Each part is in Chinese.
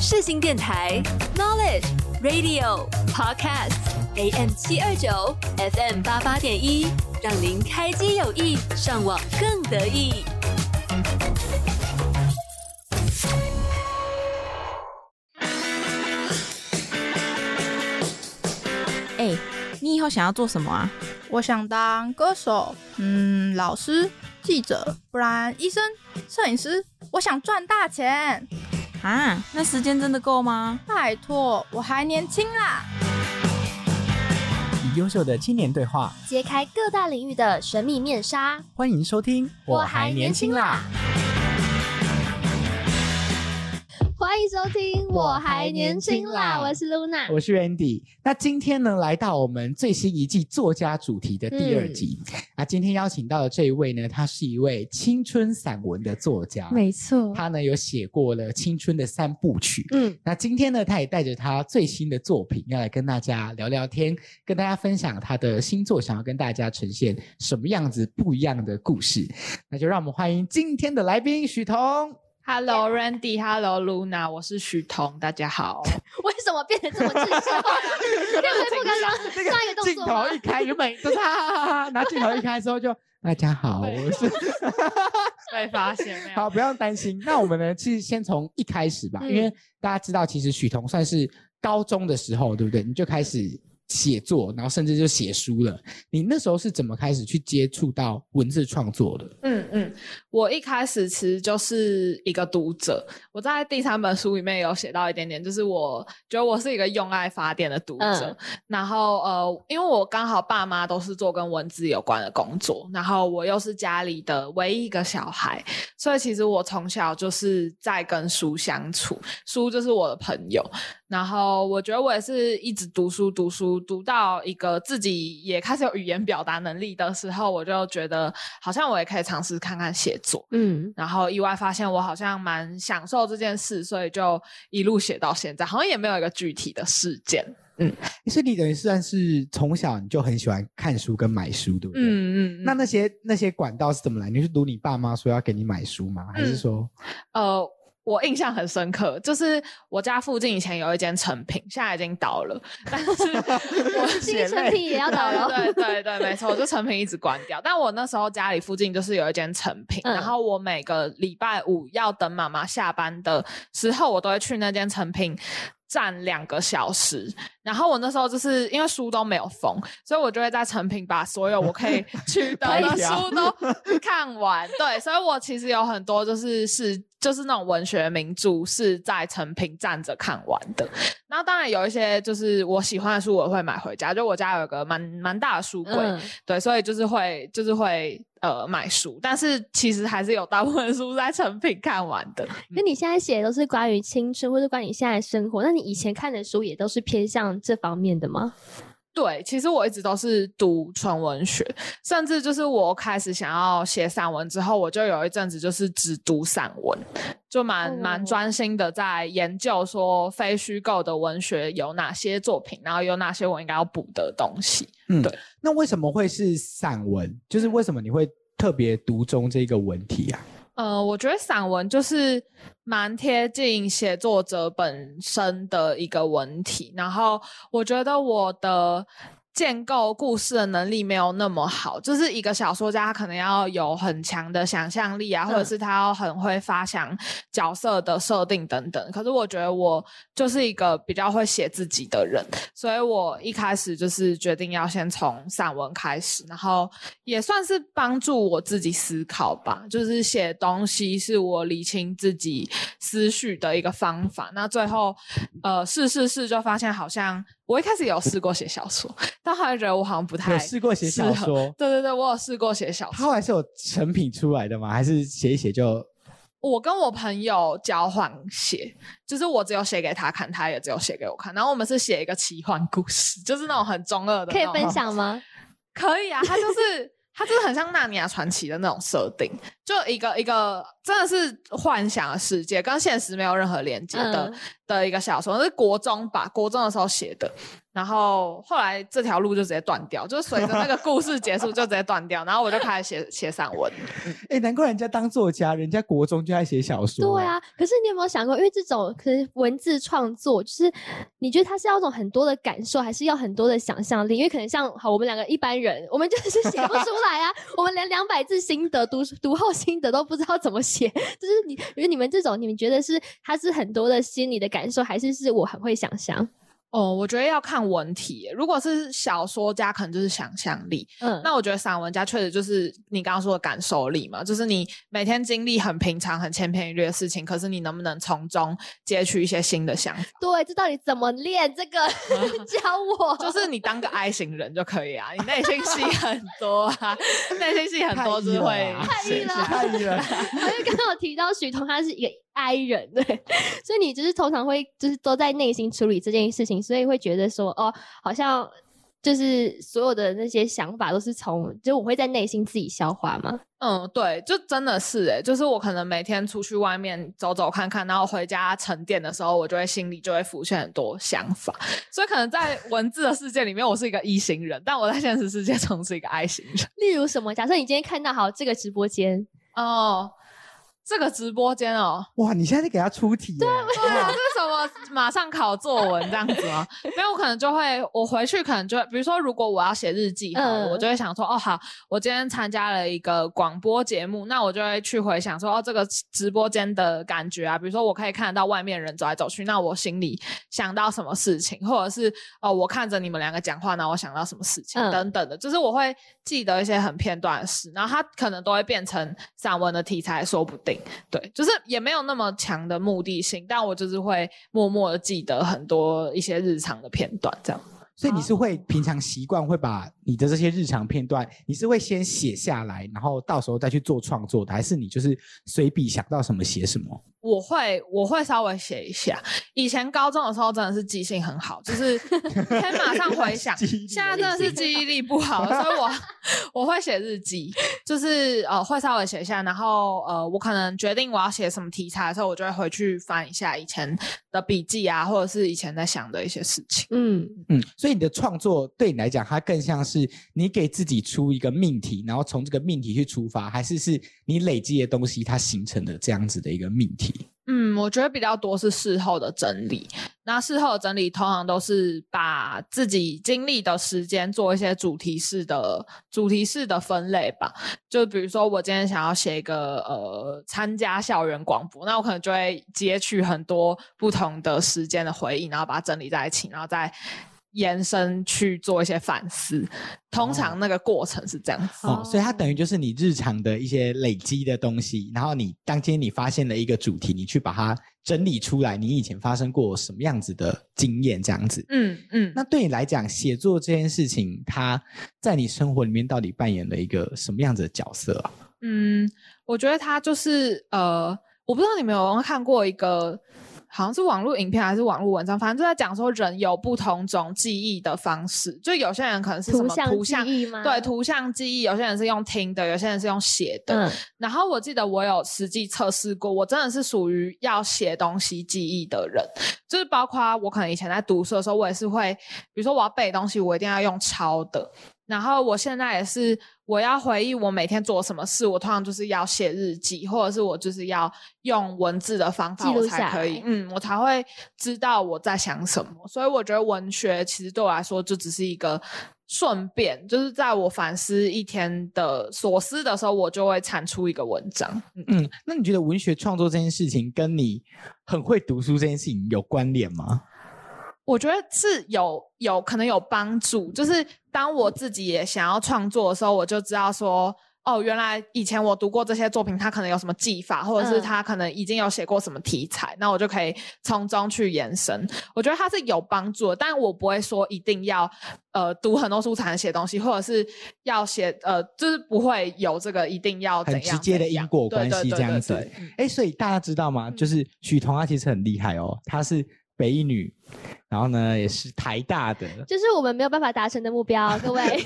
世新电台 Knowledge Radio Podcast AM 七二九 FM 八八点一，让您开机有意，上网更得意。哎、你以后想要做什么啊？我想当歌手，嗯，老师、记者，不然医生、摄影师。我想赚大钱，啊，那时间真的够吗？拜托，我还年轻啦。与优秀的青年对话，揭开各大领域的神秘面纱。欢迎收听。欢迎收听，我还年轻啦！我是 Luna，我是 Randy。那今天呢，来到我们最新一季作家主题的第二集。那、今天邀请到的这一位呢，他是一位青春散文的作家，没错，他呢有写过了青春的三部曲。嗯，那今天呢，他也带着他最新的作品要来跟大家聊聊天，跟大家分享他的新作，想要跟大家呈现什么样子不一样的故事。那就让我们欢迎今天的来宾许彤。Hello Randy，Hello Luna，我是许彤，大家好。为什么变得这么正式化？可以恢复刚刚上一个动镜头？一开，原本就是哈哈哈哈，然后镜头一开之后就大家好，我是 被发现没有？好，不用担心。那我们呢，其实先从一开始吧，嗯因为大家知道，其实许彤算是高中的时候，对不对？你就开始写作，然后甚至就写书了。你那时候是怎么开始去接触到文字创作的？嗯嗯，我一开始其实就是一个读者，我在第三本书里面有写到一点点，就是我觉得我是一个用爱发电的读者。嗯然后呃，因为我刚好爸妈都是做跟文字有关的工作，然后我又是家里的唯一一个小孩，所以其实我从小就是在跟书相处，书就是我的朋友。然后我觉得我也是一直读书读书，读到一个自己也开始有语言表达能力的时候，我就觉得好像我也可以尝试看看写作。嗯，然后意外发现我好像蛮享受这件事，所以就一路写到现在，好像也没有一个具体的事件。嗯所以你等于算是从小你就很喜欢看书跟买书，对不对？嗯嗯，那那些那些管道是怎么来？你是读你爸妈说要给你买书吗？还是说，呃，我印象很深刻，就是我家附近以前有一间成品，现在已经倒了，但是 我新成品也要倒了。对对对，没错，就 成品一直关掉。但我那时候家里附近就是有一间成品，嗯然后我每个礼拜五要等妈妈下班的时候，我都会去那间成品。站两个小时，然后我那时候就是因为书都没有封，所以我就会在成品把所有我可以 取得的书都看完。对，所以我其实有很多就是是就是那种文学名著是在成品站着看完的。然后当然有一些就是我喜欢的书，我会买回家。就我家有个蛮蛮大的书柜，嗯，对，所以就是会就是会呃买书，但是其实还是有大部分书在成品看完的。那你现在写的都是关于青春，或者关于现在生活？那你以前看的书也都是偏向这方面的吗？对，其实我一直都是读纯文学，甚至就是我开始想要写散文之后，我就有一阵子就是只读散文，就蛮蛮哦专心的在研究说非虚构的文学有哪些作品，然后有哪些我应该要补的东西。嗯，对。那为什么会是散文？就是为什么你会特别读中这个文体啊？呃，我觉得散文就是蛮贴近写作者本身的一个文体，然后我觉得我的建构故事的能力没有那么好，就是一个小说家他可能要有很强的想象力啊，或者嗯是他要很会发想角色的设定等等。可是我觉得我就是一个比较会写自己的人，所以我一开始就是决定要先从散文开始，然后也算是帮助我自己思考吧。就是写东西是我理清自己思绪的一个方法。那最后，呃，试试试就发现好像我一开始有试过写小说，但后来觉得我好像不太有试过写小说对对对，我有试过写小说。它后来是有成品出来的吗？还是写一写就？我跟我朋友交换写，就是我只有写给他看，他也只有写给我看。然后我们是写一个奇幻故事，就是那种很中二的，可以分。享吗？可以啊，他就是他就是很像《纳尼亚传奇》的那种设定，就一个一个真的是幻想的世界，跟现实没有任何连接的、嗯的一个小说，是国中吧，国中的时候写的。然后后来这条路就直接断掉，就是随着那个故事结束就直接断掉，然后我就开始写写散文。哎，难怪人家当作家，人家国中就在写小说。对，啊，可是你有没有想过，因为这种可能文字创作，就是你觉得它是要种很多的感受，还是要很多的想象力？因为可能像好，我们两个一般人，我们就是 写不出来啊，我们连两百字心得读读后心得都不知道怎么写。就是你，因为你们这种，你们觉得是它是很多的心理的感受，还是是我很会想象？哦，我觉得要看文体。如果是小说家，可能就是想象力。嗯，那我觉得散文家确实就是你刚刚说的感受力嘛，就是你每天经历很平常、很千篇一律的事情，可是你能不能从中截取一些新的想法？对，这到底怎么练？这个 教我。就是你当个 I 型人就可以啊，你内心戏 很多啊，内心戏很多就会太易了，太易了。因为刚刚有提到许彤，他是一个 I 人，对，所以你就是通常会就是都在内心处理这件事情，所以会觉得说，哦，好像就是所有的那些想法都是从，就我会在内心自己消化嘛。嗯，对，就真的是哎，就是我可能每天出去外面走走看看，然后回家沉淀的时候，我就会心里就会浮现很多想法，所以可能在文字的世界里面，我是一个一型人，但我在现实世界中是一个 I 型人。例如什么？假设你今天看到好这个直播间，哦。这个直播间哦，哇！你现在在给他出题，对啊，这是什么？马上考作文这样子吗？因为我可能就会，我回去可能就，比如说，如果我要写日记，嗯，我就会想说，哦，好，我今天参加了一个广播节目，那我就会去回想说，哦，这个直播间的感觉啊，比如说我可以看得到外面人走来走去，那我心里想到什么事情，或者是哦，我看着你们两个讲话，那我想到什么事情等等的，就是我会记得一些很片段的事，然后它可能都会变成散文的题材，说不定。对，就是也没有那么强的目的性，但我就是会默默的记得很多一些日常的片段，这样。所以你是会平常习惯会把你的这些日常片段，你是会先写下来，然后到时候再去做创作的，还是你就是随笔想到什么写什么？我会我会稍微写一下，以前高中的时候真的是记性很好，就是可以马上回想。现在真的是记忆力不好，所以我 我会写日记，就是呃会稍微写一下，然后呃我可能决定我要写什么题材的时候，我就会回去翻一下以前的笔记啊，或者是以前在想的一些事情。嗯嗯，所以你的创作对你来讲，它更像是是你给自己出一个命题，然后从这个命题去出发，还是是你累积的东西它形成的这样子的一个命题？嗯，我觉得比较多是事后的整理。那事后的整理通常都是把自己经历的时间做一些主题式的主题式的分类吧。就比如说，我今天想要写一个呃参加校园广播，那我可能就会截取很多不同的时间的回忆，然后把它整理在一起，然后再。延伸去做一些反思，通常那个过程是这样子哦，所以它等于就是你日常的一些累积的东西，然后你当天你发现了一个主题，你去把它整理出来，你以前发生过什么样子的经验，这样子。嗯嗯，那对你来讲，写作这件事情，它在你生活里面到底扮演了一个什么样子的角色啊？嗯，我觉得它就是呃，我不知道你们有没有看过一个。好像是网络影片还是网络文章，反正就在讲说人有不同种记忆的方式，就有些人可能是什么图像记忆吗？对，图像记忆，有些人是用听的，有些人是用写的。嗯，然后我记得我有实际测试过，我真的是属于要写东西记忆的人，就是包括我可能以前在读书的时候，我也是会，比如说我要背东西，我一定要用抄的。然后我现在也是，我要回忆我每天做什么事，我通常就是要写日记，或者是我就是要用文字的方法，我才可以，嗯，我才会知道我在想什么。所以我觉得文学其实对我来说就只是一个顺便，就是在我反思一天的所思的时候，我就会产出一个文章。嗯嗯，那你觉得文学创作这件事情跟你很会读书这件事情有关联吗？我觉得是有有可能有帮助，就是当我自己也想要创作的时候，我就知道说，哦，原来以前我读过这些作品，它可能有什么技法，或者是他可能已经有写过什么题材，那我就可以从中去延伸。我觉得它是有帮助的，但我不会说一定要呃读很多书才能写东西，或者是要写呃，就是不会有这个一定要很直接的因果关系这样子。哎，所以大家知道吗？就是许彤他其实很厉害哦，他是。北一女，然后呢也是台大的，就是我们没有办法达成的目标，各位。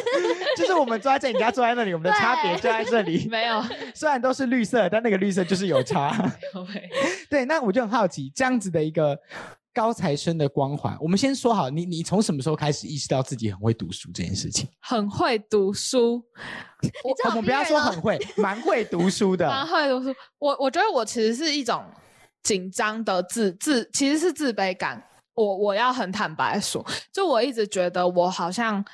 就是我们坐在这里，人家坐在那里，我们的差别就在这里。没有，虽然都是绿色，但那个绿色就是有差。对，那我就很好奇，这样子的一个高材生的光环，我们先说好，你你从什么时候开始意识到自己很会读书这件事情？很会读书，我我们不要说很会，蛮会读书的。蛮会读书。我我觉得我其实是一种紧张的自自，其实是自卑感。我我要很坦白说，就我一直觉得我好像。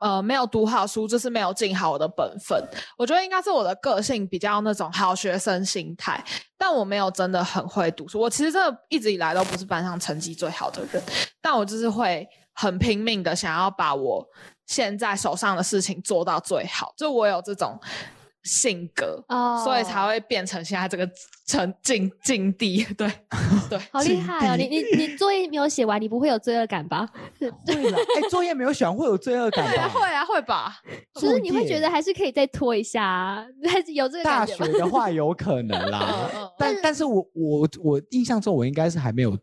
呃，没有读好书，就是没有尽好我的本分。我觉得应该是我的个性比较那种好学生心态，但我没有真的很会读书。我其实真的一直以来都不是班上成绩最好的人，但我就是会很拼命的想要把我现在手上的事情做到最好。就我有这种性格，哦所以才会变成现在这个成境境地。对 对，好厉害哦！你你你作业没有写完，你不会有罪恶感吧？对了，哎，作业没有写完会有罪恶感对啊，会啊，会吧？就是你会觉得还是可以再拖一下啊，还是有这个大学？的话有可能嗯啦，嗯但但是我我我印象中我应该是还没有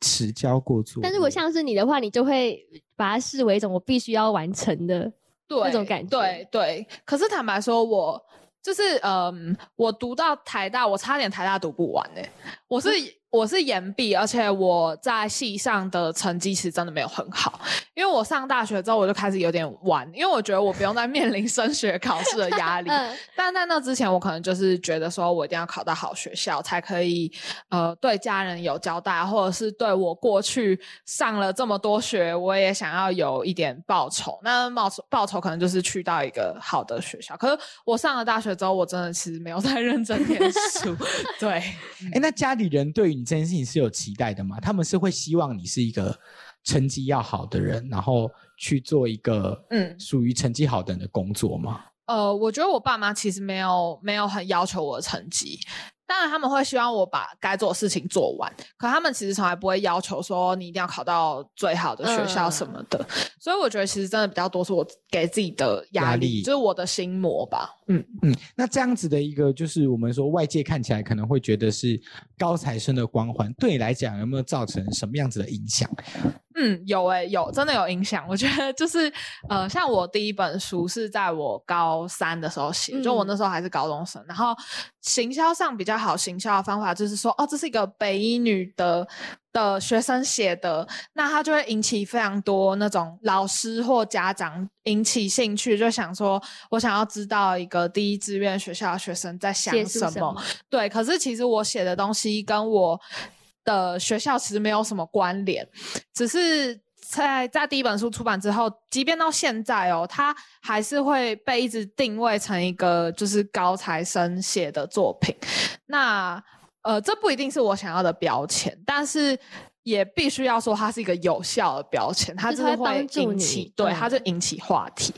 迟交过作业。但如果像是你的话，你就会把它视为一种我必须要完成的。对那种感觉对对，可是坦白说，我就是嗯，我读到台大，我差点台大读不完呢、我是、我是延毕，而且我在系上的成绩其实真的没有很好，因为我上大学之后我就开始有点玩，因为我觉得我不用再面临升学考试的压力。嗯，但在那之前，我可能就是觉得说我一定要考到好学校，才可以呃对家人有交代，或者是对我过去上了这么多学，我也想要有一点报酬。那报酬报酬可能就是去到一个好的学校。可是我上了大学之后，我真的其实没有在认真念书。对，哎，那家里人对于你这件事情是有期待的吗？他们是会希望你是一个成绩要好的人，然后去做一个嗯属于成绩好的人的工作吗？呃，我觉得我爸妈其实没有没有很要求我的成绩，当然他们会希望我把该做的事情做完，可他们其实从来不会要求说你一定要考到最好的学校什么的，所以我觉得其实真的比较多是我给自己的压力，压力就是我的心魔吧。嗯，嗯，那这样子的一个，就是我们说外界看起来可能会觉得是高材生的光环，对你来讲有没有造成什么样子的影响？嗯，有诶、有真的有影响。我觉得就是呃，像我第一本书是在我高三的时候写，就我嗯那时候还是高中生。然后行销上比较好行销的方法就是说，哦，这是一个北一女的的学生写的，那他就会引起非常多那种老师或家长引起兴趣，就想说我想要知道一个第一志愿学校的学生在想什么。什么对，可是其实我写的东西跟我的学校其实没有什么关联，只是在在第一本书出版之后，即便到现在哦，它还是会被一直定位成一个就是高材生写的作品。那呃，这不一定是我想要的标签，但是。也必须要说，它是一个有效的标签，它就会引起，对，嗯它就引起话题。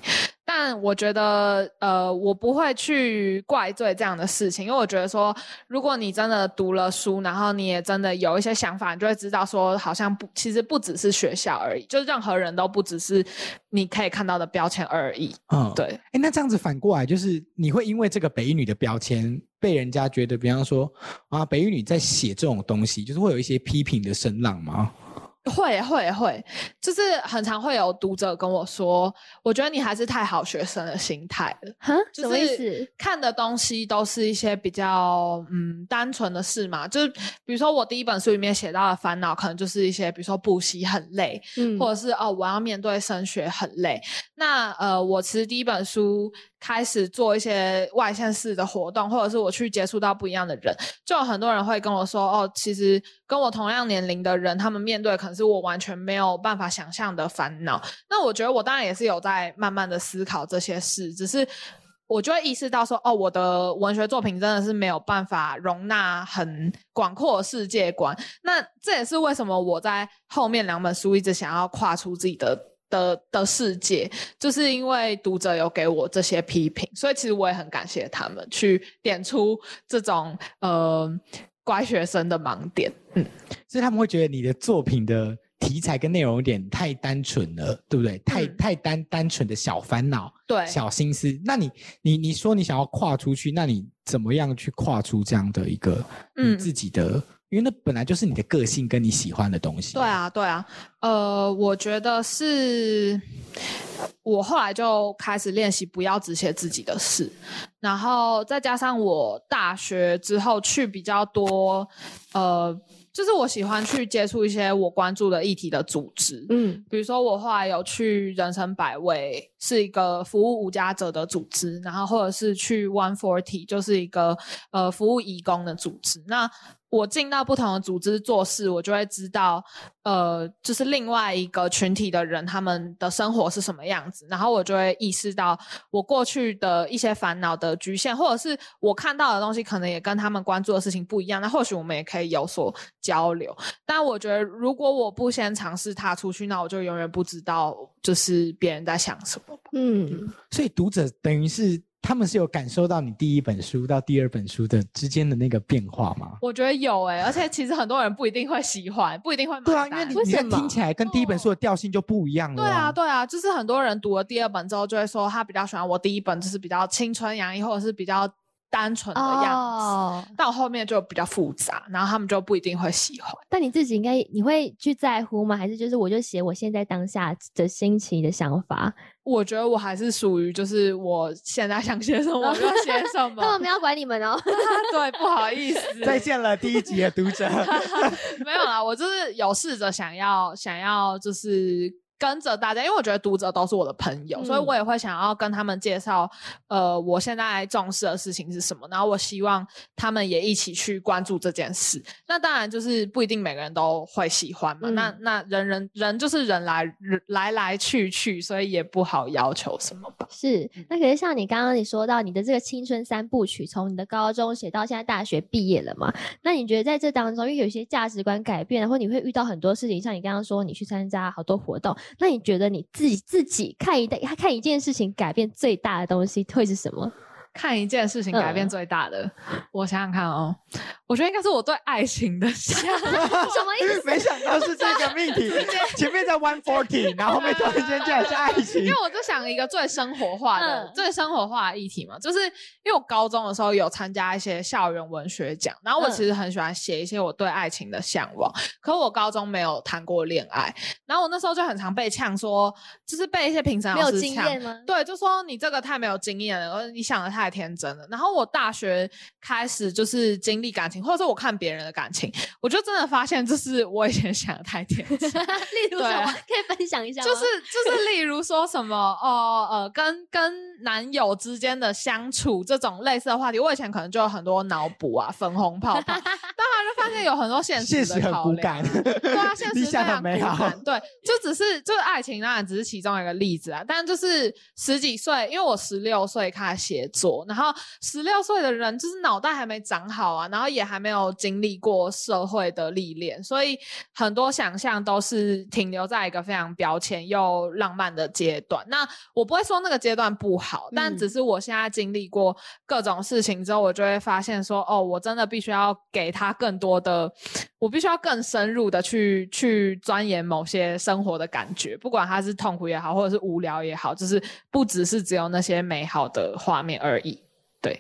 但我觉得，呃，我不会去怪罪这样的事情，因为我觉得说，如果你真的读了书，然后你也真的有一些想法，你就会知道说，好像不，其实不只是学校而已，就是任何人都不只是你可以看到的标签而已。嗯，。对，哎，那这样子反过来，就是你会因为这个北女的标签被人家觉得，比方说啊，北一女在写这种东西，就是会有一些批评的声浪吗？会会会，就是很常会有读者跟我说，我觉得你还是太好学生的心态了。哈，就什么意是思？看的东西都是一些比较嗯单纯的事嘛，就是比如说我第一本书里面写到的烦恼，可能就是一些比如说补习很累，嗯或者是哦我要面对升学很累。那呃，我其实第一本书开始做一些外县市的活动，或者是我去接触到不一样的人，就有很多人会跟我说，哦，其实跟我同样年龄的人，他们面对可能是我完全没有办法想象的烦恼。那我觉得我当然也是有在慢慢的思考这些事，只是。我就会意识到说，哦，我的文学作品真的是没有办法容纳很广阔的世界观。那这也是为什么我在后面两本书一直想要跨出自己的的的世界，就是因为读者有给我这些批评，所以其实我也很感谢他们去点出这种呃乖学生的盲点。嗯，所以他们会觉得你的作品的题材跟内容有点太单纯了，对不对？太、嗯太单单纯的小烦恼、对，小心思。那你你你说你想要跨出去，那你怎么样去跨出这样的一个你嗯自己的？因为那本来就是你的个性跟你喜欢的东西。对，啊，对啊，呃，我觉得是，我后来就开始练习不要只写自己的事，然后再加上我大学之后去比较多呃就是我喜欢去接触一些我关注的议题的组织，嗯比如说我后来有去人生百味，是一个服务无家者的组织，然后或者是去 One Forty，就是一个呃服务义工的组织。那我进到不同的组织做事，我就会知道，呃，就是另外一个群体的人他们的生活是什么样子，然后我就会意识到我过去的一些烦恼的局限，或者是我看到的东西可能也跟他们关注的事情不一样，那或许我们也可以有所交流。但我觉得，如果我不先尝试踏出去，那我就永远不知道就是别人在想什么。嗯，所以读者等于是他们是有感受到你第一本书到第二本书的之间的那个变化吗？我觉得有诶、而且其实很多人不一定会喜欢，不一定会买对啊，因为你你看为什么？听起来跟第一本书的调性就不一样了、对啊，，对啊，就是很多人读了第二本之后，就会说他比较喜欢我第一本，就是比较青春洋溢，或者是比较单纯的样子。哦，但我后面就比较复杂，然后他们就不一定会喜欢。但你自己应该你会去在乎吗？还是就是我就写我现在当下的心情的想法，我觉得我还是属于，就是我现在想写什么 我就写什他们么。没有管你们哦。对，不好意思，再见了第一集的读者。没有啦，我就是有试着想要想要就是跟着大家，因为我觉得读者都是我的朋友，所以嗯我也会想要跟他们介绍，呃，我现在重视的事情是什么，然后我希望他们也一起去关注这件事。那当然就是不一定每个人都会喜欢嘛，嗯那那人人人就是人来人来来去去，所以也不好要求什么吧。是，那可是像你刚刚你说到你的这个青春三部曲，从你的高中写到现在大学毕业了嘛？那你觉得在这当中，因为有一些价值观改变，然后你会遇到很多事情，像你刚刚说你去参加好多活动，那你觉得你自己自己看一看一件事情改变最大的东西会是什么？看一件事情改变嗯最大的，我想想看哦，我觉得应该是我对爱情的想 什么意思？没想到是这个命题，前面在 one forty，然后后面突然间竟然是爱情因为。我就想一个最生活化的、嗯最生活化的议题嘛，就是因为我高中的时候有参加一些校园文学奖，然后我嗯其实很喜欢写一些我对爱情的向往，可我高中没有谈过恋爱，然后我那时候就很常被呛说，就是被一些评审没有经老师呛？对，就说你这个太没有经验了，你想的太天真了。然后我大学开始就是经历感情，或者是我看别人的感情，我就真的发现，就是我以前想的太天真。例如对什么？可以分享一下吗？就是就是，例如说什么哦呃，跟跟男友之间的相处这种类似的话题，我以前可能就有很多脑补啊，粉红泡泡，当然就发现有很多现现实很骨实的考量感，对啊，现实 非常骨感。对，就只是就是爱情，当然只是其中一个例子啊。但就是十几岁，因为我十六岁开始写作，然后十六岁的人就是脑袋还没长好啊，然后也还没有经历过社会的历练，所以很多想象都是停留在一个非常标签又浪漫的阶段。那我不会说那个阶段不好，但嗯只是我现在经历过各种事情之后，我就会发现说，哦，我真的必须要给他更多的，我必须要更深入的去去钻研某些生活的感觉，不管他是痛苦也好，或者是无聊也好，就是不只是只有那些美好的画面而已。对，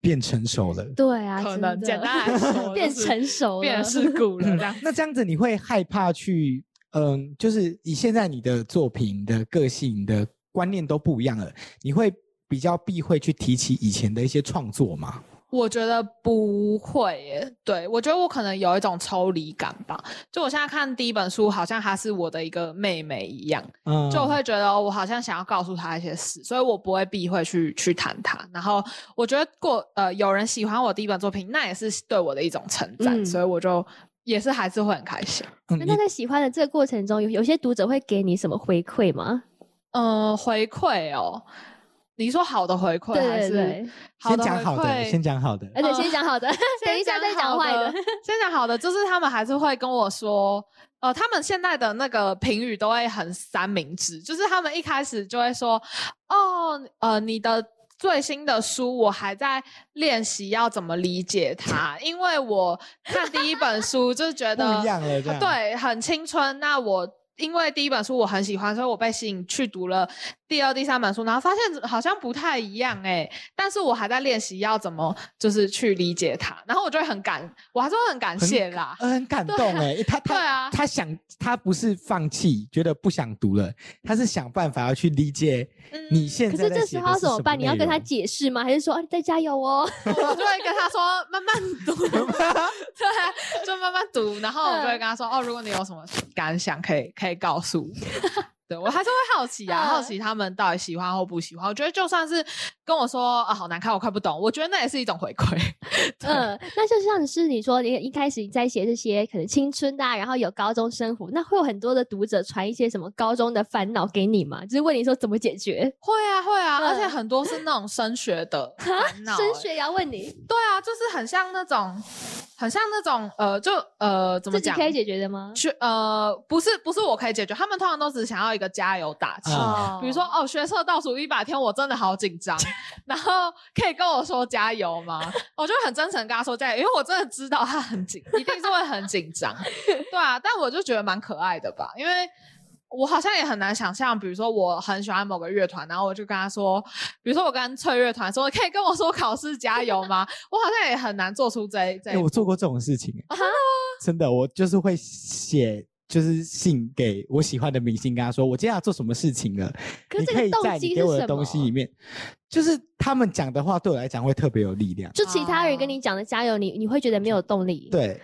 变成熟了。对啊，可真的能简单来说 变成熟了，变世故了这样。那这样子你会害怕去，嗯，就是以现在你的作品的个性、的观念都不一样了，你会比较避讳去提起以前的一些创作吗？我觉得不会耶，对我觉得我可能有一种抽离感吧。就我现在看第一本书，好像她是我的一个妹妹一样，嗯，就我会觉得哦我好像想要告诉她一些事，所以我不会避讳去 去谈她。然后我觉得过呃有人喜欢我第一本作品，那也是对我的一种称赞，嗯所以我就也是还是会很开心。嗯那在喜欢的这个过程中，有有些读者会给你什么回馈吗？嗯、回馈哦，你说好的回馈对还是对对，先好的回讲好的，馈先讲好的。而且先讲好的，等一下再讲坏的。先讲好的，就是他们还是会跟我说，呃，他们现在的那个评语都会很三明治，就是他们一开始就会说，哦，呃，你的。最新的书我还在练习要怎么理解它，因为我看第一本书就是觉得不一样了。对，很青春。那我因为第一本书我很喜欢，所以我被吸引去读了第二、第三本书，然后发现好像不太一样哎、但是我还在练习要怎么就是去理解它，然后我就会很感，我还是会很感谢啦。呃很感动哎，他他对啊他想他不是放弃，觉得不想读了，他是想办法要去理解你现可在可是这时候怎么办？你要跟他解释吗？还是说啊，再加油哦？我就会跟他说慢慢读，对，就慢慢读，然后我就会跟他说哦，如果你有什么感想，可以可以告诉我。对我还是会好奇啊，嗯好奇他们到底喜欢或不喜欢。我觉得就算是跟我说啊好难看，我看不懂，我觉得那也是一种回馈。嗯，那就像是你说，你一开始你在写这些可能青春的、啊，然后有高中生活，那会有很多的读者传一些什么高中的烦恼给你吗？就是问你说怎么解决？会啊会啊，嗯而且很多是那种升学的 烦恼、欸升学也要问你，对啊，就是很像那种，很像那种呃，就呃怎么讲？自己可以解决的吗？去呃，不是不是我可以解决，他们通常都只想要一个加油打气。嗯比如说哦，学测倒数一百天，我真的好紧张，然后可以跟我说加油吗？我就很真诚跟他说加油，因为我真的知道他很紧，一定是会很紧张，对啊，但我就觉得蛮可爱的吧，因为。我好像也很难想象，比如说我很喜欢某个乐团，然后我就跟他说，比如说我跟翠乐团说，可以跟我说考试加油吗？我好像也很难做出这这。我做过这种事情、欸，真的，我就是会写。就是信给我喜欢的明星，跟他说我今天要做什么事情了，可是这个你可以动机在你给我的是什么东西里面，就是他们讲的话对我来讲会特别有力量。就其他人跟哦你讲的加油，你你会觉得没有动力。，对，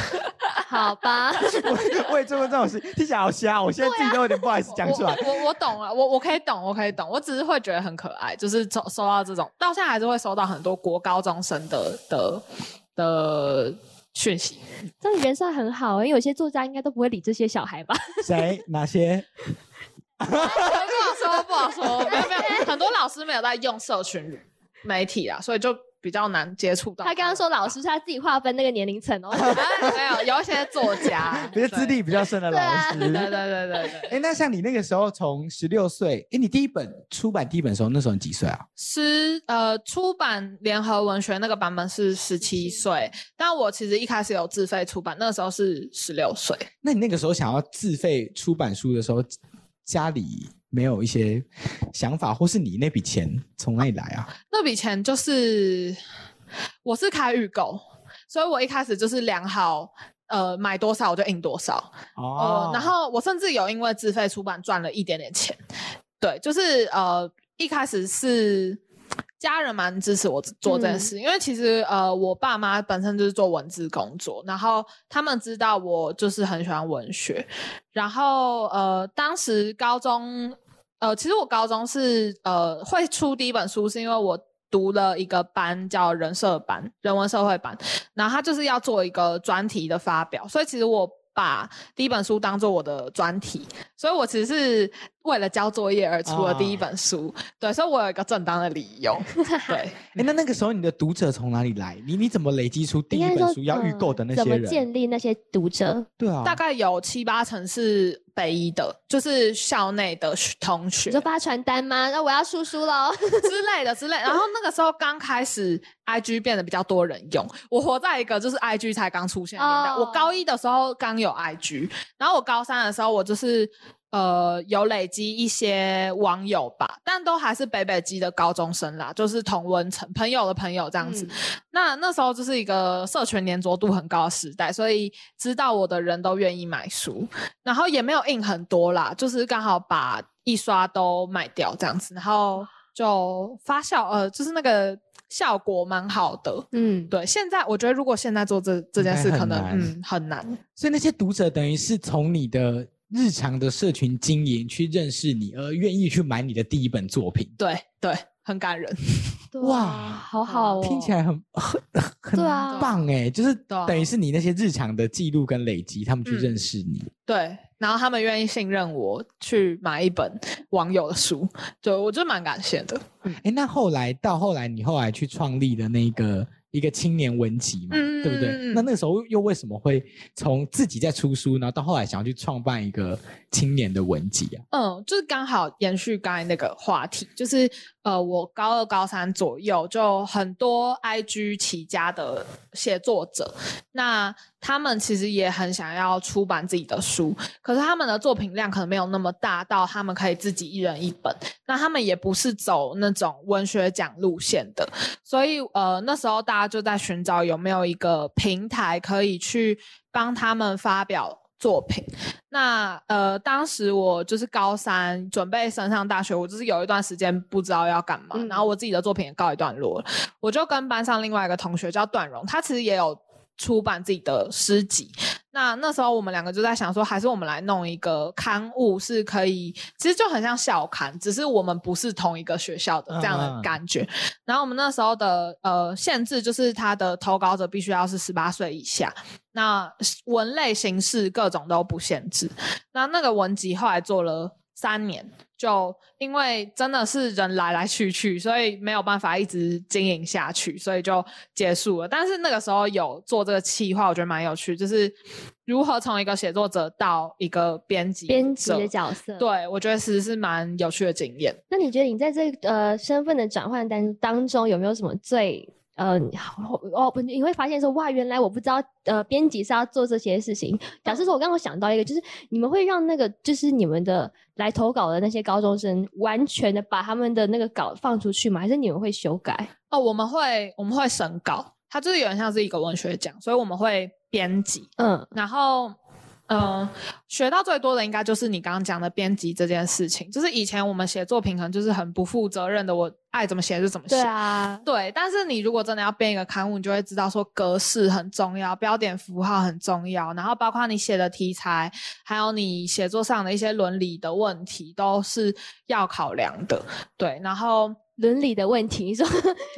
好吧，我我也做过这种事，听起来好瞎，我现在自己都有点不好意思讲出来。我我我懂了，我我可以懂，我可以懂，我只是会觉得很可爱，就是收收到这种，到现在还是会收到很多国高中生的的的讯息。这样你人算很好、欸，因为有些作家应该都不会理这些小孩吧？谁？哪些？不好说，不好说，没有没有，很多老师没有在用社群媒体啊，所以就比较难接触到。他刚刚说老师是他自己划分那个年龄层哦。哎没有，有一些作家，比较资历比较深的老师。对。对对对对对。哎，那像你那个时候从十六岁，哎，你第一本出版第一本的时候，那时候你几岁啊？十呃，出版联合文学那个版本是十七岁，但我其实一开始有自费出版，那个时候是十六岁。那你那个时候想要自费出版书的时候，家里没有一些想法，或是你那笔钱从哪里来啊？那笔钱就是我是开预购，所以我一开始就是量好。呃，买多少我就印多少，哦呃，然后我甚至有因为自费出版赚了一点点钱，对，就是呃一开始是家人蛮支持我做这件事，因为其实呃我爸妈本身就是做文字工作，然后他们知道我就是很喜欢文学，然后呃当时高中呃其实我高中是呃会出第一本书是因为我。读了一个班叫人社班，人文社会班，然后他就是要做一个专题的发表，所以其实我把第一本书当做我的专题，所以我其实是为了交作业而出了第一本书，对，所以我有一个正当的理由，对。哎，那那个时候你的读者从哪里来？你你怎么累积出第一本书要预购的那嗯怎么些人？建立那些读者？对啊，大概有七八成是北一的，就是校内的同学你说发传单吗？那我要叔叔喽。之类的之类的。然后那个时候刚开始，IG 变得比较多人用。我活在一个就是 IG 才刚出现的年代。哦我高一的时候刚有 IG，然后我高三的时候我就是。呃，有累积一些网友吧，但都还是北北基的高中生啦，就是同温层朋友的朋友这样子。嗯那那时候就是一个社群粘着度很高的时代，所以知道我的人都愿意买书，然后也没有印很多啦，就是刚好把一刷都卖掉这样子，然后就发酵，呃，就是那个效果蛮好的。嗯，对，现在我觉得如果现在做这这件事，可能难嗯很难。所以那些读者等于是从你的日常的社群经营去认识你，而愿意去买你的第一本作品，对对，很感人。哇哇，好好哦，听起来很很很棒哎，就是等于是你那些日常的记录跟累积，他们去嗯认识你。对，然后他们愿意信任我去买一本网友的书，对我就蛮感谢的。哎，那后来到后来，你后来去创立的那个一个青年文集嘛，嗯对不对？那那个时候又为什么会从自己在出书，然后到后来想要去创办一个青年的文集啊？嗯，就是刚好延续刚才那个话题，就是呃，我高二、高三左右就很多 IG 起家的写作者，那他们其实也很想要出版自己的书，可是他们的作品量可能没有那么大到他们可以自己一人一本。那他们也不是走那种文学奖路线的，所以呃那时候大家就在寻找有没有一个平台可以去帮他们发表。作品，那呃，当时我就是高三准备升上大学，我就是有一段时间不知道要干嘛，嗯然后我自己的作品也告一段落了，我就跟班上另外一个同学叫段荣，他其实也有出版自己的诗集。那那时候我们两个就在想说，还是我们来弄一个刊物，是可以，其实就很像校刊，只是我们不是同一个学校的这样的嗯嗯感觉。然后我们那时候的呃限制就是他的投稿者必须要是十八岁以下，那文类形式各种都不限制。那那个文集后来做了三年，就因为真的是人来来去去，所以没有办法一直经营下去，所以就结束了。但是那个时候有做这个企划，我觉得蛮有趣，就是如何从一个写作者到一个编辑编辑的角色。。对我觉得其实是蛮有趣的经验。那你觉得你在这呃身份的转换当当中，有没有什么最呃哦不，你会发现说哇，原来我不知道呃编辑是要做这些事情。假设说我刚刚想到一个，就是你们会让那个就是你们的来投稿的那些高中生，完全的把他们的那个稿放出去吗？还是你们会修改？哦，我们会我们会审稿，它就是有点像是一个文学奖，所以我们会编辑，嗯，然后。嗯，学到最多的应该就是你刚刚讲的编辑这件事情。就是以前我们写作品可能就是很不负责任的，我爱怎么写就怎么写。对啊，对，但是你如果真的要编一个刊物，你就会知道说格式很重要，标点符号很重要，然后包括你写的题材，还有你写作上的一些伦理的问题，都是要考量的。对，然后伦理的问题，你说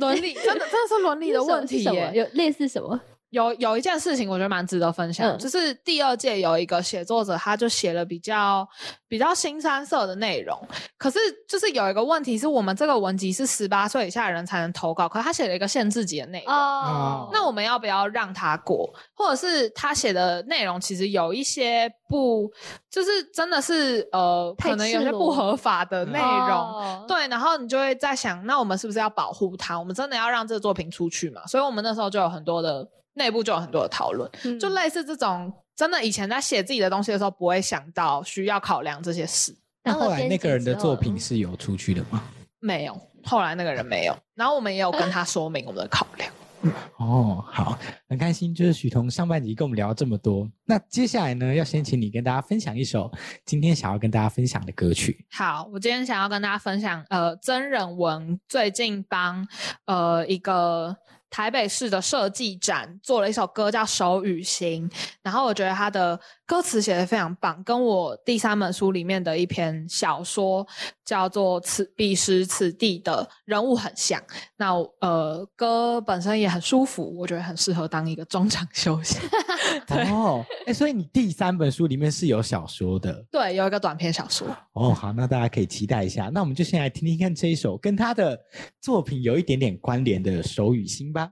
伦理真的真的是伦理的 问题。有类似什么？有有一件事情，我觉得蛮值得分享，嗯就是第二届有一个写作者，他就写了比较比较新三色的内容，可是就是有一个问题是我们这个文集是十八岁以下的人才能投稿，可他写了一个限制级的内容。哦，那我们要不要让他过？或者是他写的内容其实有一些不，就是真的是呃，可能有些不合法的内容。哦，对，然后你就会在想，那我们是不是要保护他？我们真的要让这个作品出去嘛？所以我们那时候就有很多的内部就有很多的讨论，嗯就类似这种，真的以前在写自己的东西的时候，不会想到需要考量这些事。那后来那个人的作品是有出去的吗？没有，后来那个人没有，然后我们也有跟他说明我们的考量。哦，好，很开心，就是许彤上半集跟我们聊了这么多。那接下来呢，要先请你跟大家分享一首今天想要跟大家分享的歌曲。好，我今天想要跟大家分享，呃，曾仁文最近帮呃一个台北市的设计展做了一首歌，叫《手与心》，然后我觉得他的歌词写的非常棒，跟我第三本书里面的一篇小说叫做《此彼时此地》的人物很像。那呃，歌本身也很舒服，我觉得很适合当一个中场休息。哦，哎，所以你第三本书里面是有小说的对，有一个短篇小说。哦。好，那大家可以期待一下。那我们就先来听听看这一首跟他的作品有一点点关联的《手与心》吧。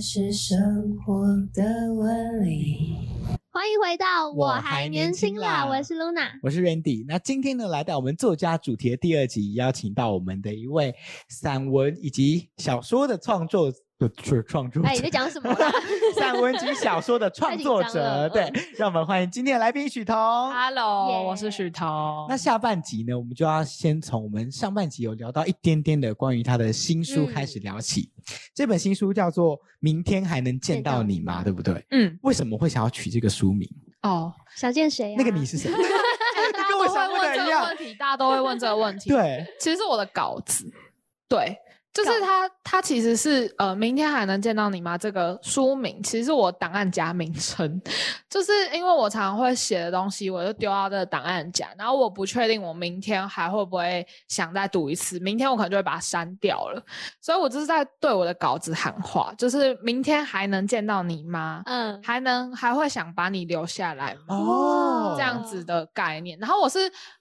解释生活的纹理。欢迎回到我还年年轻轻啦啦，我是 Luna。我是 Randy。那今天呢，来到我们作家主题的第二集，邀请到我们的一位散文以及小说的创作的创作者。哎，你在讲什么啦？散文集小说的创作者，对嗯，让我们欢迎今天的来宾许彤。Hello，、我是许彤。那下半集呢，我们就要先从我们上半集有聊到一点点的关于他的新书嗯开始聊起。这本新书叫做《明天还能见见到你吗》，对不对？嗯，为什么会想要取这个书名？哦，想见谁啊？那个你是谁？跟我想问的一样大家都会问这个问题。对，其实是我的稿子，对。就是它，它其实是呃，明天还能见到你吗？这个书名其实是我档案夹名称，就是因为我常常会写的东西，我就丢到这个档案夹，然后我不确定我明天还会不会想再读一次，明天我可能就会把它删掉了，所以我就是在对我的稿子喊话，就是明天还能见到你吗？嗯，还能还会想把你留下来吗？哦这样子的概念。然后我是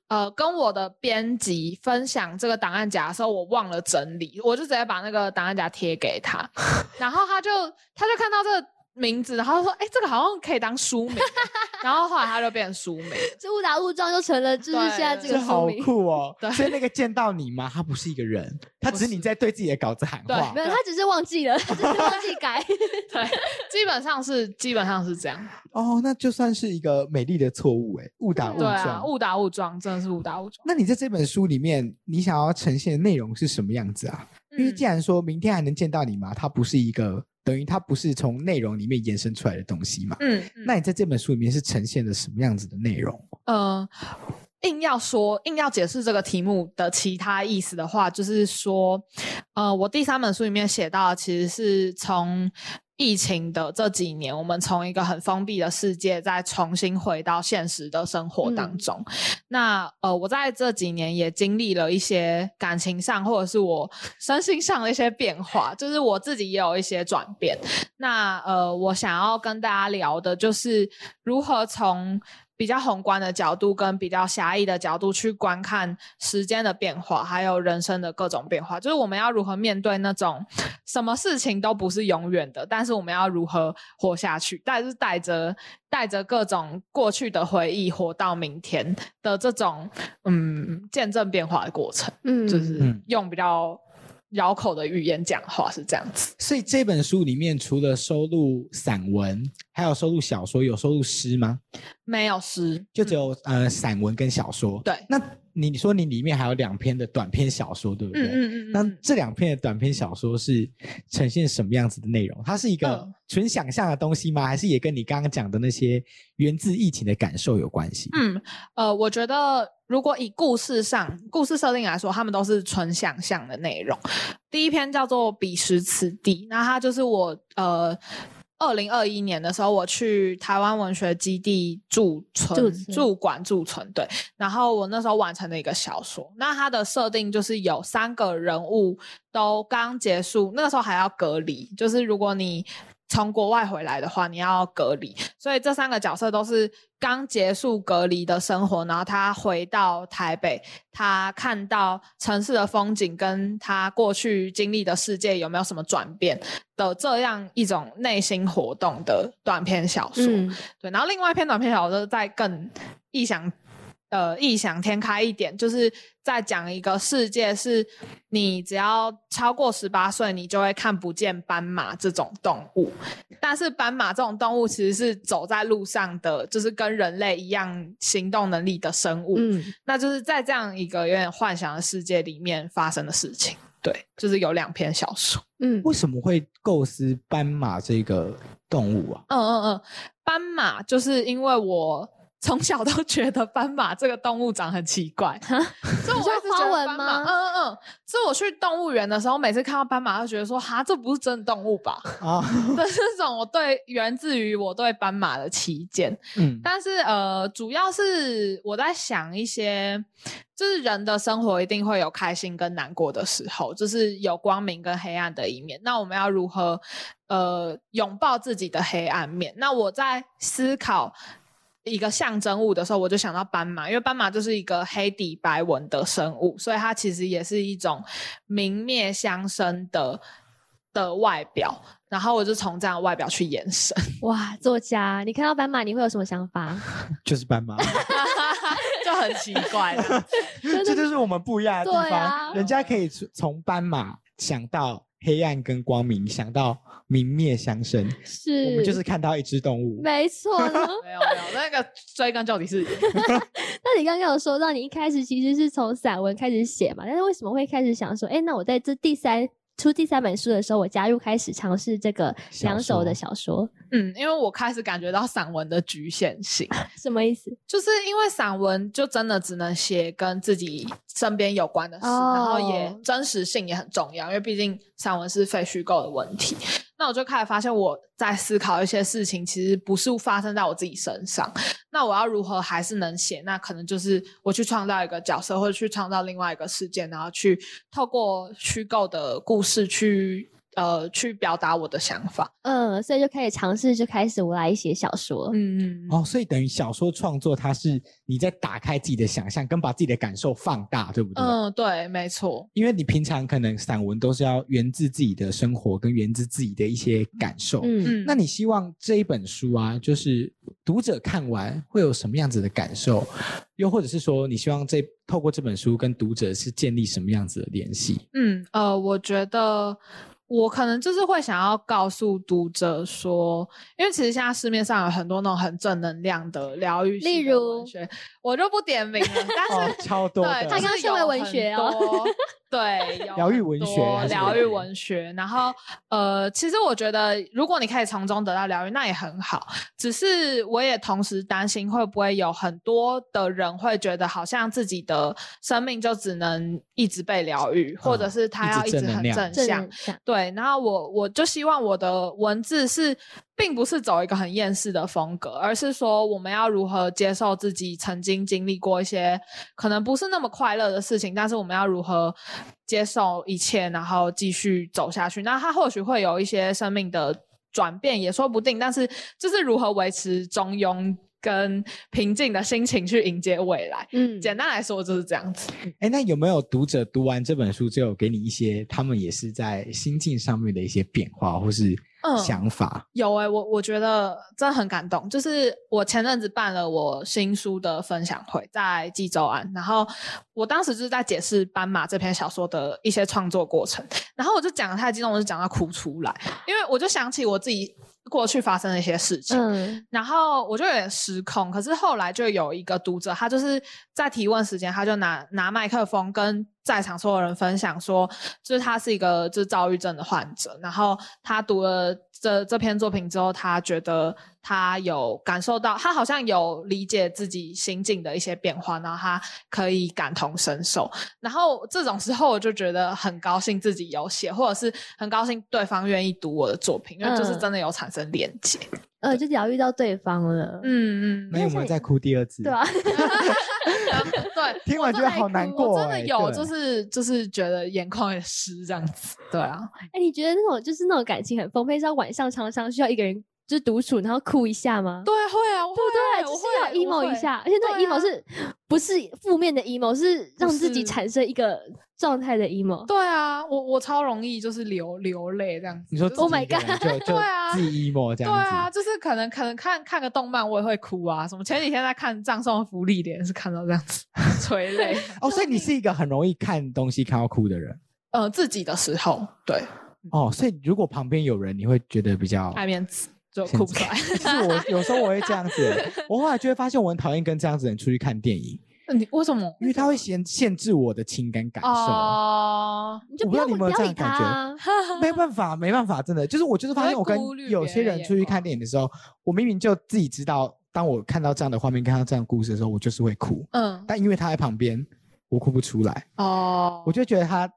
呃跟我的编辑分享这个档案夹的时候，我忘了整理，我就直接把那个档案夹贴给他，然后他就他就看到这名字，然后说：“哎、这个好像可以当书名。”然后后来他就变成书名。这误打误撞就成了，就是对现在这个书名。酷哦！对所以那个见到你吗？他不是一个人，他只是你在对自己的稿子喊对话没。有，他只是忘记了，他只是忘记改。对，基本上是基本上是这样。哦，那就算是一个美丽的错误，哎，误打误撞。误打误撞，真的是误打误撞。那你在这本书里面，你想要呈现的内容是什么样子啊？因为嗯既然说明天还能见到你嘛，它不是一个等于它不是从内容里面延伸出来的东西嘛。嗯，那你在这本书里面是呈现了什么样子的内容？呃，硬要说硬要解释这个题目的其他意思的话，就是说，呃，我第三本书里面写到，其实是从疫情的这几年，我们从一个很封闭的世界，再重新回到现实的生活当嗯中。那呃，我在这几年也经历了一些感情上，或者是我身心上的一些变化，就是我自己也有一些转变。那呃，我想要跟大家聊的就是如何从比较宏观的角度跟比较狭义的角度去观看时间的变化，还有人生的各种变化。就是我们要如何面对那种什么事情都不是永远的，但是我们要如何活下去，但是带着带着各种过去的回忆活到明天的这种嗯见证变化的过程，嗯，就是嗯。用比较绕口的语言讲话是这样子。所以这本书里面除了收录散文，还有收录小说，有收录诗吗？没有诗，就只有、呃散文跟小说。对那你说你里面还有两篇的短篇小说，对不对？嗯嗯嗯那嗯，这两篇的短篇小说是呈现什么样子的内容？它是一个嗯纯想象的东西吗？还是也跟你刚刚讲的那些源自疫情的感受有关系？嗯，呃，我觉得如果以故事上故事设定来说，他们都是纯想象的内容。第一篇叫做《彼时此地》，那它就是我呃。二零二一年的时候，我去台湾文学基地驻村驻馆驻村，对。然后我那时候完成了一个小说，那它的设定就是有三个人物都刚结束，那个时候还要隔离，就是如果你从国外回来的话，你要隔离，所以这三个角色都是刚结束隔离的生活，然后他回到台北，他看到城市的风景，跟他过去经历的世界有没有什么转变的这样一种内心活动的短篇小说。嗯对，然后另外一篇短篇小说在更异想呃异想天开一点，就是在讲一个世界，是你只要超过十八岁，你就会看不见斑马这种动物。但是斑马这种动物其实是走在路上的，就是跟人类一样行动能力的生物。嗯那就是在这样一个有点幻想的世界里面发生的事情。对，就是有两篇小说。嗯，为什么会构思斑马这个动物啊？嗯嗯嗯，斑马就是因为我从小都觉得斑马这个动物长很奇怪，所以我你说一直觉得花纹斑马吗嗯嗯嗯，所以我去动物园的时候，每次看到斑马，就觉得说，哈，这不是真的动物吧？啊，的这种我对源自于我对斑马的期见。嗯，但是呃，主要是我在想一些，就是人的生活一定会有开心跟难过的时候，就是有光明跟黑暗的一面。那我们要如何呃拥抱自己的黑暗面？那我在思考。一个象征物的时候，我就想到斑马，因为斑马就是一个黑底白纹的生物，所以它其实也是一种明灭相生的的外表。然后我就从这样的外表去延伸，哇，作家，你看到斑马你会有什么想法？就是斑马，就很奇怪了。这就是我们不一样的地方。啊人家可以从从斑马想到黑暗跟光明，想到明灭相生，是，我们就是看到一只动物。没错。没有没有，那个追根到底是 那你刚刚有说到，你一开始其实是从散文开始写嘛，但是为什么会开始想说，哎，那我在这第三出第三本书的时候，我加入开始尝试这个两手的小说，嗯，因为我开始感觉到散文的局限性，什么意思？就是因为散文就真的只能写跟自己身边有关的事，哦然后也真实性也很重要，因为毕竟散文是非虚构的问题。那我就开始发现我在思考一些事情，其实不是发生在我自己身上。那我要如何还是能写？那可能就是我去创造一个角色，或者去创造另外一个事件，然后去透过虚构的故事去呃去表达我的想法。嗯，所以就开始尝试，就开始我来写小说。嗯嗯哦，所以等于小说创作，它是你在打开自己的想象，跟把自己的感受放大，对不对？嗯，对，没错。因为你平常可能散文都是要源自自己的生活，跟源自自己的一些感受。嗯，嗯，那你希望这一本书啊，就是读者看完会有什么样子的感受？又或者是说，你希望这透过这本书跟读者是建立什么样子的联系？嗯，呃，我觉得我可能就是会想要告诉读者说，因为其实现在市面上有很多那种很正能量的疗愈例如文学，我就不点名了，但是。哦，超多对，的。他刚刚就是有身为文学哦多对，有疗愈文学疗愈文学。然后，呃，其实我觉得，如果你可以从中得到疗愈，那也很好。只是我也同时担心，会不会有很多的人会觉得，好像自己的生命就只能一直被疗愈，或者嗯是他要一直很正向对，然后我我就希望我的文字是，并不是走一个很厌世的风格，而是说我们要如何接受自己曾经经历过一些可能不是那么快乐的事情，但是我们要如何接受一切，然后继续走下去。那它或许会有一些生命的转变，也说不定，但是就是如何维持中庸。跟平静的心情去迎接未来，嗯，简单来说就是这样子。哎，那有没有读者读完这本书之后，给你一些他们也是在心境上面的一些变化或是嗯想法？有哎、我我觉得真的很感动。就是我前阵子办了我新书的分享会，在济州安，然后我当时就是在解释《斑马》这篇小说的一些创作过程，然后我就讲的太激动，我就讲到哭出来，因为我就想起我自己过去发生的一些事情，嗯。然后我就有点失控，可是后来就有一个读者，他就是在提问时间，他就拿拿麦克风跟在场所有人分享说，就是他是一个就是躁郁症的患者，然后他读了这这篇作品之后，他觉得他有感受到，他好像有理解自己心境的一些变化，然后他可以感同身受，然后这种时候我就觉得很高兴自己有写，或者是很高兴对方愿意读我的作品，因为就是嗯真的有产生连接。呃，就疗愈到对方了。嗯嗯，那有没有再哭第二次？对啊，对，听完觉得好难过我真的哎有，就是就是觉得眼眶也湿这样子。对啊，哎，你觉得那种就是那种感情很丰沛，是要晚上常常需要一个人就是独处，然后哭一下吗？对，会啊，我对不对？会就是要我会 emo 一下，而且那 emo 啊是不是负面的 emo？是让自己是产生一个状态的 emo。对啊，我我超容易就是流流泪这样子。你说就是 Oh my God 对啊自己 emo 这对样子。对啊，就是可能可能看看个动漫我也会哭啊，什么前几天在看《葬送的福利莲》是看到这样子 垂泪。哦，所以你是一个很容易看东西看到哭的人呃，自己的时候，对，哦。所以如果旁边有人，你会觉得比较爱面子就哭不出来。就是我有时候我会这样子，我后来就会发现我很讨厌跟这样子的人出去看电影，你为什么？因为他会限限制我的情感感受。哦，你就不要我不知道你有没有这样感觉。没办法，没办法，真的就是我就是发现我跟有些人出去看电影的时候，我明明就自己知道，当我看到这样的画面、看到这样的故事的时候，我就是会哭，嗯，但因为他在旁边，我哭不出来，哦，我就觉得他呃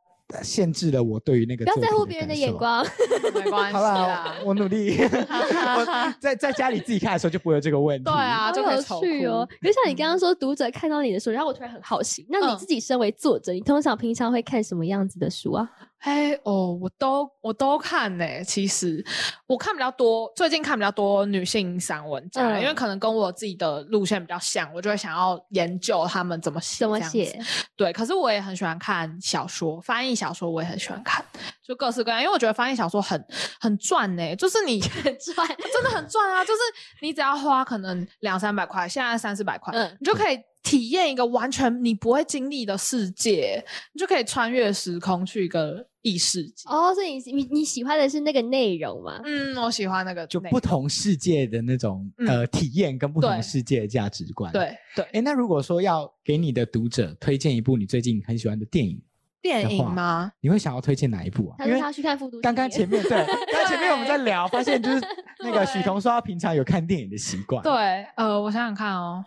限制了我对于那个不要在乎别人的。眼光。没关系好啦啦，，我努力。我在在家里自己看的时候就不会有这个问题。对啊，就可以愁趣哦！就像你刚刚说，读者看到你的书，然后我突然很好奇，那你嗯自己身为作者，你通常平常会看什么样子的书啊？哎哦，我都我都看呢、其实我看比较多，最近看比较多女性散文家，嗯因为可能跟我自己的路线比较像，我就会想要研究他们怎么写，怎么写？对，可是我也很喜欢看小说，翻译小说我也很喜欢看，就各式各样，因为我觉得翻译小说很很赚呢、就是你很 赚真的很赚啊！就是你只要花可能两三百块，现在三四百块，嗯你就可以体验一个完全你不会经历的世界，你就可以穿越时空去一个异世界。哦，所以你你你喜欢的是那个内容吗？嗯，我喜欢那个就不同世界的那种、嗯呃体验跟不同世界的价值观。，对对哎，那如果说要给你的读者推荐一部你最近很喜欢的电影，电影话吗？你会想要推荐哪一部啊？因为他说他去看复读。刚刚前面对，刚刚前面我们在聊，发现就是那个对许彤说他平常有看电影的习惯。对，呃，我想想看哦，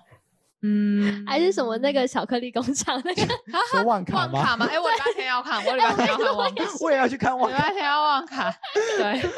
嗯，还是什么那个巧克力工厂那个，说旺卡吗？旺卡吗？哎，我礼拜天要看，我礼拜天要看 旺卡。我也要去看旺卡。礼拜天要忘卡，对，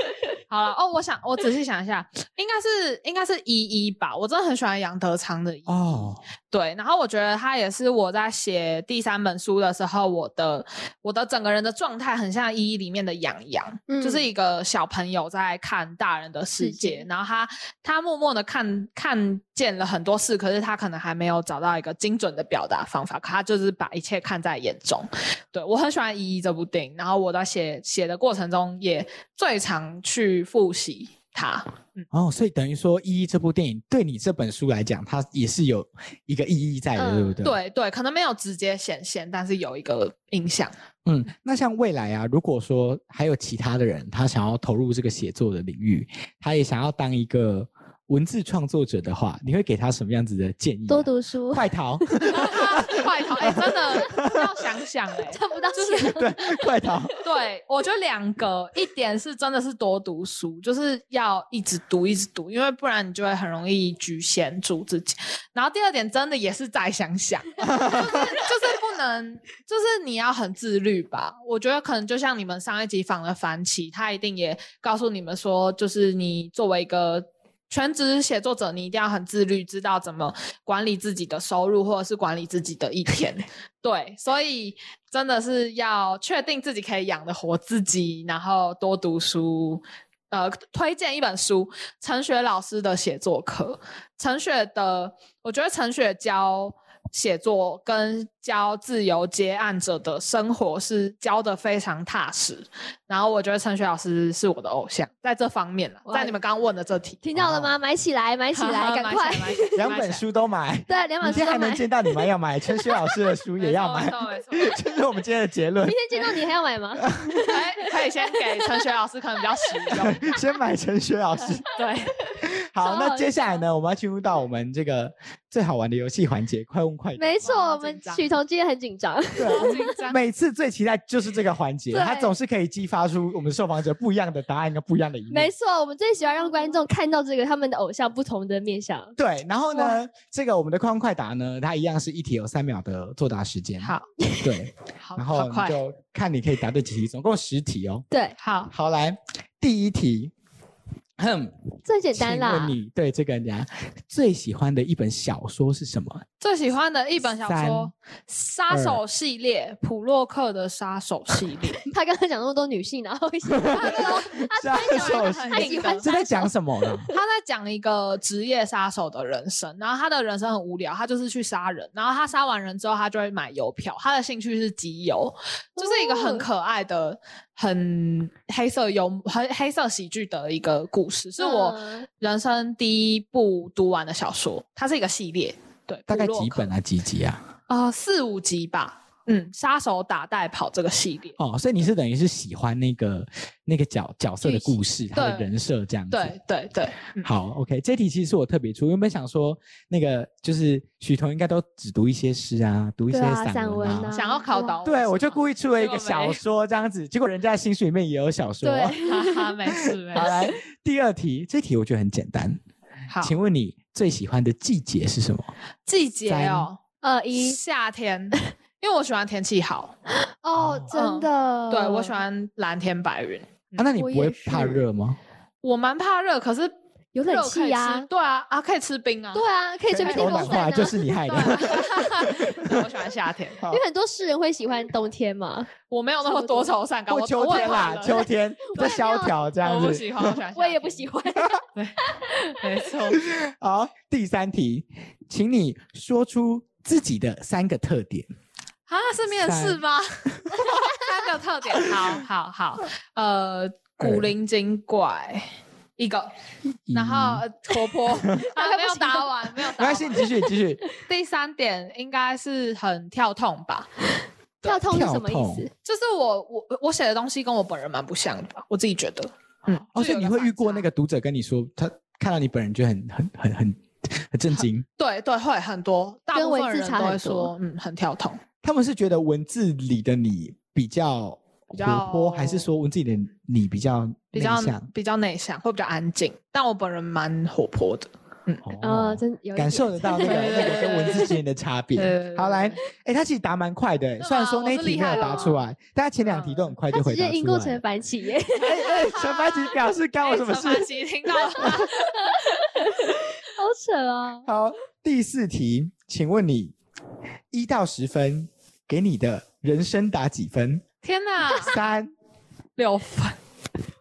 好了哦，我想我仔细想一下，应该是应该是依依吧，我真的很喜欢杨德昌的依依，哦，对，然后我觉得他也是我在写第三本书的时候，我的我的整个人的状态很像依依里面的杨洋，嗯就是一个小朋友在看大人的世界然后他他默默的看看见了很多事，可是他可能还没有找到一个精准的表达方法，可他就是把一切看在眼中。对我很喜欢《依依》这部电影，然后我在写写的过程中也最常去复习它。哦，所以等于说《一一》这部电影对你这本书来讲，它也是有一个意义在的，嗯对不对？。对对，可能没有直接显现，但是有一个影响。嗯，那像未来啊，如果说还有其他的人，他想要投入这个写作的领域，他也想要当一个文字创作者的话，你会给他什么样子的建议啊、多读书，快逃，快逃！哎、真的要想想哎、赚不到钱。对，快逃。对，我觉得两个，一点是真的是多读书，就是要一直读一直读，因为不然你就会很容易局限住自己。然后第二点，真的也是再想想，就是就是不能，就是你要很自律吧。我觉得可能就像你们上一集访的樊奇，他一定也告诉你们说，就是你作为一个。全职写作者，你一定要很自律，知道怎么管理自己的收入，或者是管理自己的一天。对，所以真的是要确定自己可以养得活自己，然后多读书。呃，推荐一本书，陈雪老师的写作课。陈雪的，我觉得陈雪教写作跟教自由接案者的生活是教的非常踏实。然后我觉得陈雪老师是我的偶像，在这方面了，在你们刚刚问的这题，听到了吗？买起来，买起来，赶快！两本书都买，对，两你今天还能本书都买。见到你们要买陈雪老师的书也要买 这是我们今天的结论明。天见到你还要买吗？哎，可以先给陈雪老师，可能比较实用。先买陈雪老师。对，好，那接下来呢，我们要进入到我们这个最好玩的游戏环节——快问快答。没错，我们紧张今天很紧张。对，紧张每次最期待就是这个环节，它总是可以激发出我们受访者不一样的答案跟不一样的一面。没错，我们最喜欢让观众看到这个他们的偶像不同的面相。对，然后呢，这个我们的快问快答呢，它一样是一题有三秒的作答时间。好，对，好，然后你就看你可以答对几题，总共十题哦。对，好，好，来第一题，哼，最简单啦请问。你对这个人家最喜欢的一本小说是什么？最喜欢的一本小三说《杀手系列》，普洛克的杀手系列。他刚才讲那么多女性，然后 他杀手系他喜欢这在讲什么呢？他在讲一个职业杀手的人生，然后他的人生很无聊，他就是去杀人，然后他杀完人之后，他就会买邮票，他的兴趣是集邮，就是一个很可爱的、很黑色幽很黑色喜剧的一个故事，是我嗯人生第一部读完的小说，它是一个系列，对，大概几本啊？几集啊？呃，四五集吧。嗯，杀手打带跑这个系列，哦，所以你是等于是喜欢那个那个角角色的故事，他的对人设这样子。对对对，嗯好，OK，这题其实是我特别出，原本想说那个就是许彤应该都只读一些诗啊，读一些散文啊。文啊想要考倒我，对，我就，故意出了一个小说这样子，结果人家的心水里面也有小说。对哈哈，没事 没好，事。来第二题，这题我觉得很简单，好，请问你最喜欢的季节是什么？季节哦，二一夏天，因为我喜欢天气好，哦，真的，对我喜欢蓝天白云。啊，那你不会怕热吗？我蛮怕热，可是有冷气啊，对啊啊，可以吃冰啊，对啊，可以随便电头暖化风扇啊。就是你害的。我喜欢夏天，因为很多诗人会喜欢冬天嘛，我没有那么多愁善感，我秋天啦，秋天 在萧条这样子。我不喜欢，我喜欢，我也不喜欢。没错。好，第三题，请你说出自己的三个特点。啊，是面试吗？三个特点，好好好，呃，古灵精怪一个，然后呃活泼，啊，没有答完，没有答完。没关系，你继续继续。第三点应该是很跳痛吧，跳痛是什么意思？就是我我我写的东西跟我本人蛮不像的吧，我自己觉得。嗯，哦，所以你会遇过那个读者跟你说，他看到你本人就很很很很很震惊。对对，会很多，大部分人都会说，嗯，很跳痛。他们是觉得文字里的你比较比较活泼，还是说文字里的你比较比较内向？比较内向，会比较安静，但我本人蛮活泼的。呃，真有感点受得到那个 那个跟文字之间的差别好，来，哎，他其实答蛮快的，虽然说那题没有答出来，但他前两题都很快就回答出接赢过陈来。凡奇耶，哎哎，陈凡奇表示干我什么事？哎陈凡奇听到了吗 好扯啊！好，第四题，请问你一到十分，给你的人生打几分？天哪，三六分。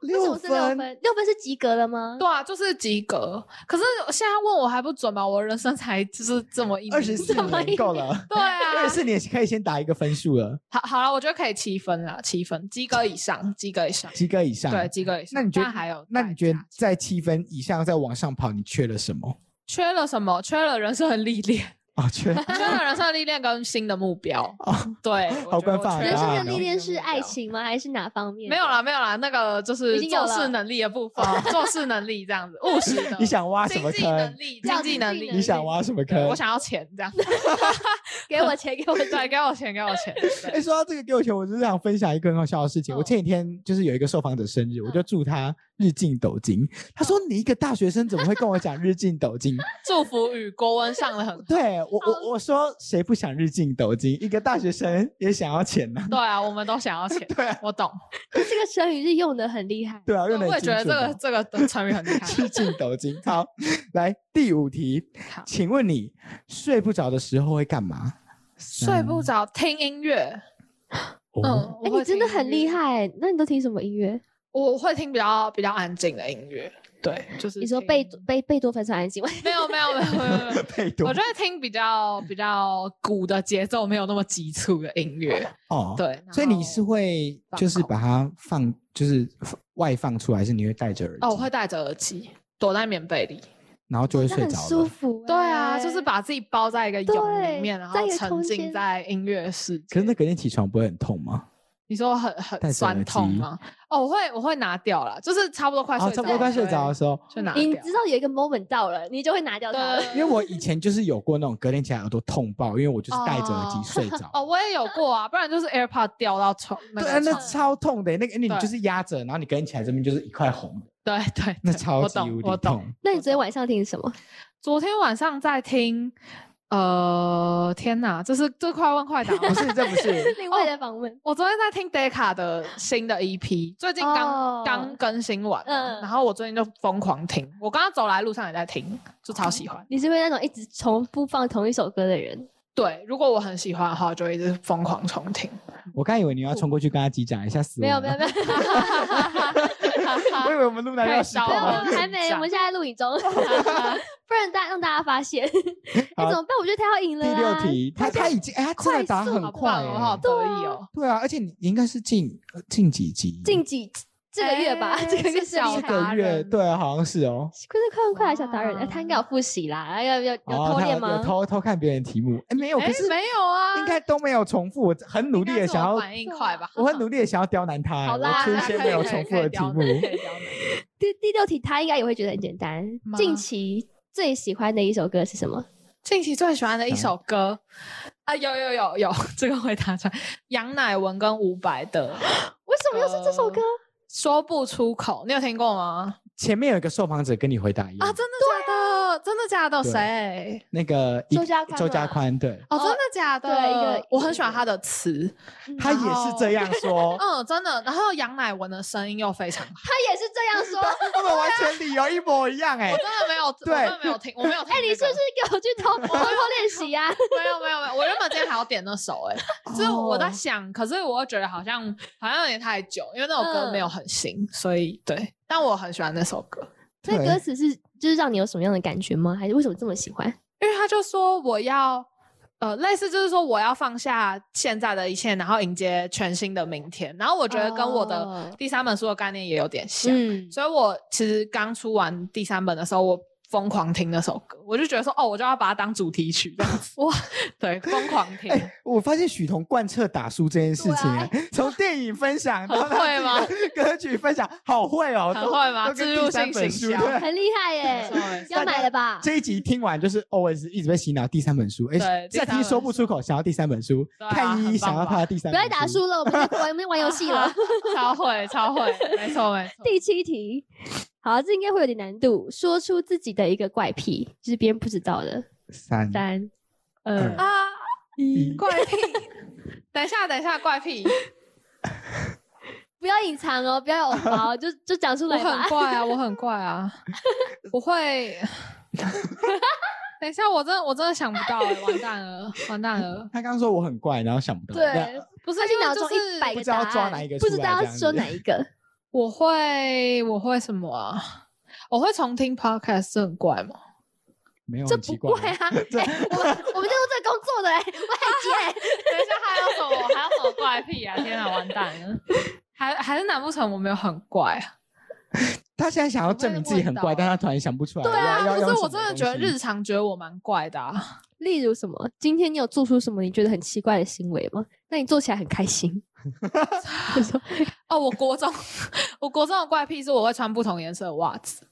为什么是六分？六分是及格了吗？对啊，就是及格。可是现在问我还不准吗？我人生才就是这么一二十四年够了。对啊，二十四年可以先打一个分数了，好好了，我觉得可以七分了，七分，及格以上，及格以上，及格以上。对，及格以上。那你觉得但还有？那你觉得在七分以上再往上跑，你缺了什么？缺了什么？缺了人生的历练，啊，缺缺了人生的历练跟新的目标。啊，对，好官方的人生的历练是爱情吗？还是哪方面？没有啦，没有啦，那个就是做事能力的部分，做事能力这样子，务实的。你想挖什么经济能坑？经济能力经济，你想挖什么坑？我想要钱这样。给我钱，给我钱。对，给我钱，给我钱。哎，对说到这个给我钱，我就是想分享一个很好笑的事情。嗯我前几天就是有一个受访者生日，我就祝他日进斗金。他说：“你一个大学生怎么会跟我讲日进斗金 祝福语国文上的很？”好。对我，我我说谁不想日进斗金？一个大学生也想要钱呢。对啊，我们都想要钱。对啊我懂。这个成语是用的很厉害。对啊，用的我也觉得这个这个的成语很厉害。日进斗金。好，来第五题，请问你睡不着的时候会干嘛？睡不着，听音乐。哦，嗯，哎，你真的很。厉害。那你都听什么音乐？我会听比较比较安静的音乐。对，就是你说听贝贝贝多芬是安静吗？没有没有没有没有。贝多我就会听比较比较鼓的节奏，没有那么急促的音乐。哦，对，所以你是会就是把它放就是外放出来，还是你会戴着耳机？哦，我会戴着耳机，躲在棉被里。然后就会睡着了。舒服。对啊，就是哎把自己包在一个蛹里面，然后沉浸在音乐世界。可是那隔天起床不会很痛吗？你说很很酸痛吗？哦，我会我会拿掉了，就是差不多快睡哦，着，差不多快睡着的时候，就拿掉。你知道有一个 moment 到了，你就会拿掉它。对因为我以前就是有过那种隔天起来耳朵痛爆，因为我就是戴着耳机睡着。哦，我也有过啊，不然就是 AirPod 掉到床。那对啊，那超痛的，那个你就是压着，然后你隔天起来这边就是一块红的，对对，对那超级无敌我懂痛。那你昨天晚上听什么？昨天晚上在听，呃，天哪，这是这快问快答，不是，这不是 另外的访问。我昨天在听 Decca 的新的 EP，最近刚哦刚、更新完，嗯然后我最近就疯狂听，我刚刚走来路上也在听，就超喜欢。你是不是那种一直重复放同一首歌的人？对，如果我很喜欢的话，就一直疯狂重听。我刚以为你要冲过去跟他击掌一下，死没有没有没有，我以为我们录那要失控可以烧了。还没，我们现在录影中，不然大让大家发现。哎，怎么办？我觉得他要赢了第啊。六题，他他已经哎，他真的答很快好得意哦！对啊，而且你你应该是进呃进几集？进几这个月吧，哎这个月是小是这个月，达人对啊，好像是哦。可是快问快答小达人，他应该有复习啦，要要有哦他有偷练吗？偷偷看别人题目？哎，没有，哎可是没有啊，应该都没有重复。我很努力的想要，反应快吧？我很 努力的想要刁难他，哎好啦我出一些没有重复的题目。第第六题他应该也会觉得很简单。吗近期最喜欢的一首歌是什么？近期最喜欢嗯的一首歌啊，有有有有，这个会答出来。杨乃文跟伍佰的为什么又是这首歌？说不出口，你有听过吗？前面有一个受访者跟你回答一样啊，真的假的？的？真的假的？谁？那个周家宽周家宽，对，哦，真的假的？对一个我很喜欢他的词，他也是这样说，嗯，真的。然后杨乃文的声音又非常好，他也是这样说。他们完全理由一模一样哎我。真的没有，我对真的没有听，我没有听、哎，你是不是给我去偷偷偷练习啊？没有没有没有，我原本今天还要点那首哎、就是我在想，可是我又觉得好像好像有点太久，因为那首歌没有很新，所以对，但我很喜欢那首歌，所以歌词是就是让你有什么样的感觉吗？还是为什么这么喜欢？因为他就说我要。呃，类似就是说，我要放下现在的一切，然后迎接全新的明天。然后我觉得跟我的哦第三本书的概念也有点像，嗯，所以我其实刚出完第三本的时候，我疯狂听那首歌，我就觉得说，哦，我就要把它当主题曲这样子。哇，对，疯狂听。哎，我发现许彤贯彻打书这件事情，啊哎，从电影分享到很会吗歌曲分享，好会哦，都很会吗都跟植入第三本性行销书很厉害耶要买了吧？这一集听完就是 always 一直被洗脑第三本书，哎，对第三本再听说不出口，想要第三本书，看依依很棒吧想要他的第三本不要再打书了，我们在玩我们玩游戏了。超会，超会，没错没错。第七题，好，这应该会有点难度。说出自己的一个怪癖，就是别人不知道的。三三二一，怪癖！等一下，等一下，怪癖！不要隐藏哦，不要有包，就就讲出来我很。怪啊，我很怪啊，我会。等一下，我真的我真的想不到哎、完蛋了，完蛋了！他刚刚说我很怪，然后想不到，对，不是他脑中一是百个不知道答案，抓哪一个不知道说哪一个。我会我会什么啊？我会重听 podcast，这很怪吗？没有这不怪啊！哎，我们我们就是这工作的哎，外接。等一下还有什么？还有什么怪癖啊？天啊，完蛋了！还还是难不成我没有很怪啊？他现在想要证明自己很怪，但他突然想不出来。对啊，要要用不是我真的觉得日常觉得我蛮怪的啊。例如什么？今天你有做出什么你觉得很奇怪的行为吗？那你做起来很开心。就 说 哦，我国中，我国中的怪癖是我会穿不同颜色的袜子。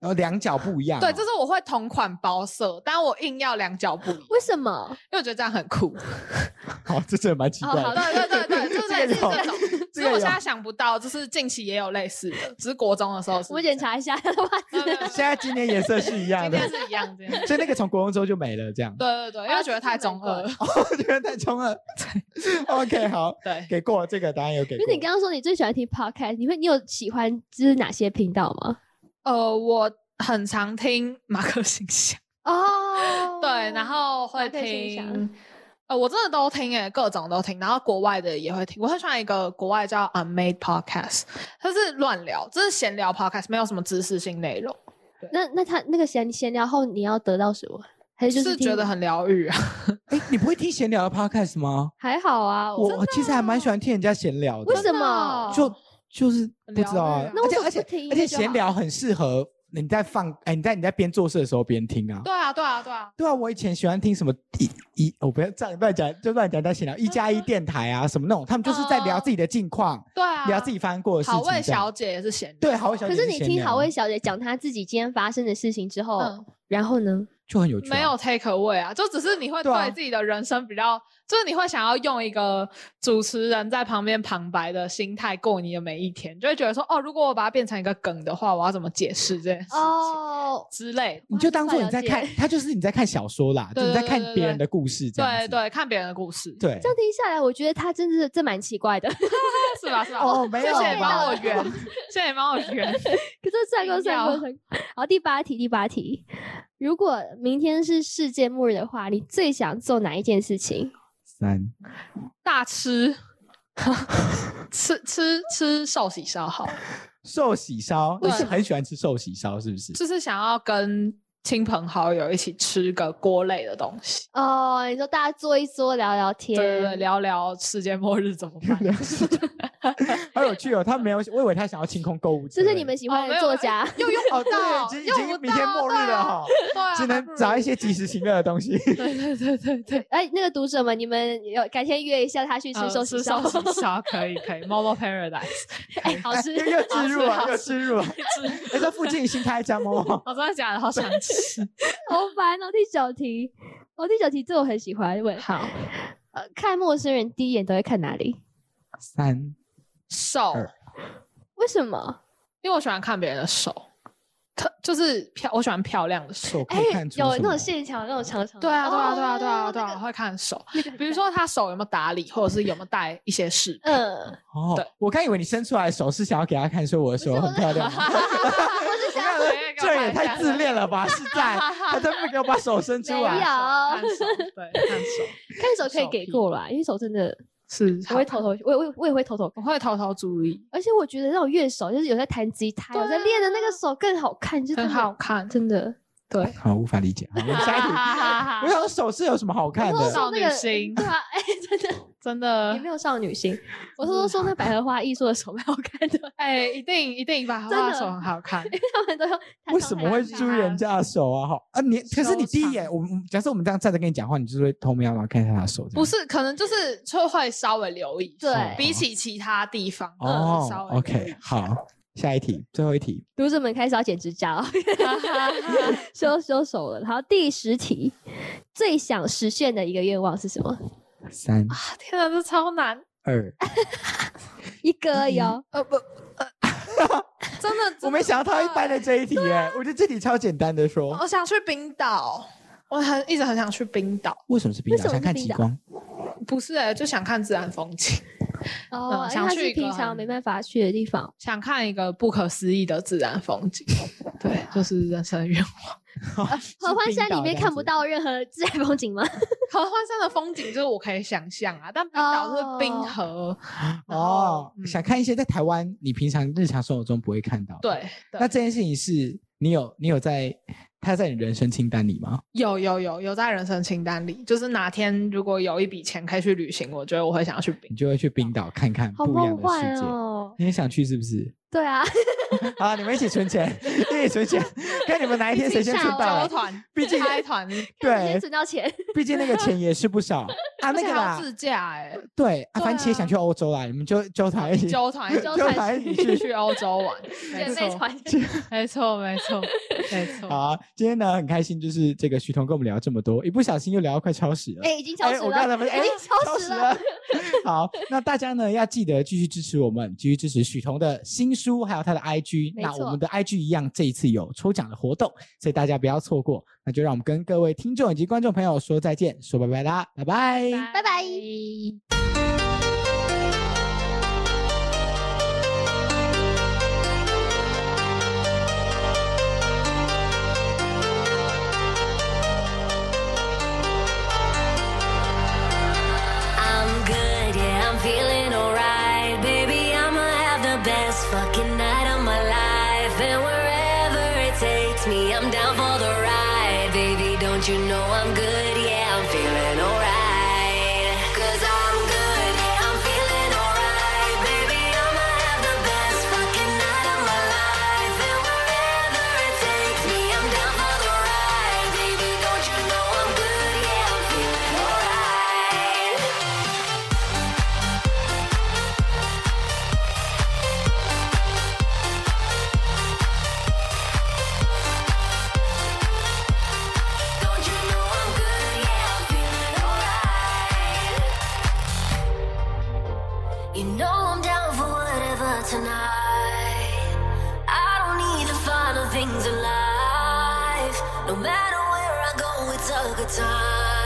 然后两脚不一样 哦。对，就是我会同款包色，但我硬要两脚不一样，为什么？因为我觉得这样很酷。好，这真的蛮奇怪哦好的。对对对对，就是类似这种。只这个有 是我现在想不到，就是近期也有类似的，只是国中的时候是。我们检查一下现在今年颜色是一样的，今天是一样，的。所以那个从国中之后就没了，这样。对对对，因为觉得太中二了。我觉得太中二。OK，好，对，给过这个答案有给过。因为你刚刚说你最喜欢听 podcast，你会你有喜欢就是哪些频道吗？呃，我很常听马克信箱，哦 对，然后会听。呃，我真的都听诶，各种都听，然后国外的也会听。我很喜欢一个国外叫 Unmade Podcast，它是乱聊，这是闲聊 podcast，没有什么知识性内容，那那他那个闲闲聊后你要得到什么？还是就是觉得很疗愈啊。哎，你不会听闲聊的 podcast 吗？还好啊？我我其实还蛮喜欢听人家闲聊的。为什么哦？就就是不知道啊而且而且而且闲聊很适合你在放哎你在你在边做事的时候边听啊。对啊，对啊，对啊，对啊，我以前喜欢听什么一一，我不要这样乱讲，就乱讲在闲聊一加一电台啊什么那种，他们就是在聊自己的近况，对啊，聊自己发生过的事情。好味小姐也是闲聊，对好味小姐可是你听好味小姐讲她自己今天发生的事情之后，嗯。然后呢？就很有趣啊。没有 take away 啊，就只是你会对自己的人生比较，就是你会想要用一个主持人在旁边旁白的心态过你的每一天，就会觉得说，哦，如果我把它变成一个梗的话，我要怎么解释这件事情、哦，之类。你就当做你在，看他就是你在看小说啦，就对你在看别人的故事这样。对对，看别人的故事，对这样听下来，我觉得他真的是这蛮奇怪的。是吧？是吧？哦没有谢谢你帮吧我圆，谢谢你帮我圆。是算过硬要算过算过。好，第八题，第八题，如果明天是世界末日的话，你最想做哪一件事情？三大吃，吃吃吃寿喜烧好，寿喜烧，你是很喜欢吃寿喜烧是不是？就是想要跟亲朋好友一起吃个锅类的东西。哦，你说大家坐一坐，聊聊天，对对对，聊聊世界末日怎么办？好有趣哦，他没有，我以为他想要清空购物车。这是你们喜欢的作家。又用哦，不到，对，已经已经明天末日了哈，对啊，只能找一些及时行乐的东西。对对对对对，哎，那个读者们，你们有改天约一下他去吃呃寿司烧，烧可以可以，Momo Paradise，哎，好吃。又又置入了，又置入了。哎，这附近新开一家吗？我真的假的？好想吃。好烦哦！第九题，哦，第九题这我很喜欢问。好，呃，看陌生人第一眼都会看哪里？三手，二为什么？因为我喜欢看别人的手，特就是漂，我喜欢漂亮的手。手可以看出有那种线条，那种长长的。对啊，对啊，对啊，对啊，哦对啊，会看手。比如说他手有没有打理，或者是有没有带一些饰品。嗯，哦对，我刚以为你伸出来的手是想要给他看，说我的手很漂亮。这也太自恋了吧？是在他在不给我把手伸出没来。有看手，对，看手看手可以给过啦，因为手真的是我会偷偷，我也我也我也会偷偷我会偷偷注意，而且我觉得那种乐手，就是有在弹吉他、有在练的那个手更好看，就很真的好看。真的。对，好，无法理解。好，我们下一题。我想说手是有什么好看的？少女那个心对啊，哎，真的真的也没有少女心。我是说说那百合花艺术的手蛮好看的，哎，一定一定把真的手很好看。因为他们都用为什么会注意人家的手啊？哈啊，你可是你第一眼，我们假设我们这样站着跟你讲话，你就是会偷瞄，然后看一下他的手。不是，可能就是就会稍微留意，对比起其他地方，嗯稍哦微，OK，好，下一题，最后一题。读者们开始要剪指甲了，修修手了。好，第十题，最想实现的一个愿望是什么？三天哪，这超难，二，一个而已哦。呃不，呃，真的，我没想到他会搬的这一题耶，我觉得这题超简单的说。我想去冰岛，我很一直很想去冰岛，为什么是冰岛？想看极光？不是哎，就想看自然风景，哦，想去平常很没办法去的地方。想看一个不可思议的自然风景，对，就是人生的愿望。合欢山里面看不到任何自然风景吗？合欢山的风景就是我可以想象啊，但冰岛是冰河，哦，嗯想看一些在台湾你平常日常生活中不会看到的。，对，对那这件事情是你有你有在它在你人生清单里吗？有有有有在人生清单里，就是哪天如果有一笔钱可以去旅行，我觉得我会想要去冰你。就会去冰岛看看不一样的世界。哦！你也想去是不是？对啊，好，你们一起存钱，一起存钱，看你们哪一天谁先存到毕竟开团，先对，存到钱。毕竟那个钱也是不少 啊。那个啦，自驾哎，对啊，对啊番茄想去欧洲啦，你们就揪团一起，揪团揪揪团团一起去。去欧洲玩，没错，没错，没错，没错。好啊，今天呢很开心，就是这个徐彤跟我们聊这么多，一不小心又聊到快超时了。哎，已经超时我刚才了，发现，哎超时了。。好，那大家呢要记得继续支持我们，继续支持许彤的新书，还有他的 IG。那我们的 IG 一样，这一次有抽奖的活动，所以大家不要错过。那就让我们跟各位听众以及观众朋友说再见，说拜拜啦，拜拜。拜拜。I'm down for whatever tonight. I don't need the final things in life. No matter where I go, it's a good time.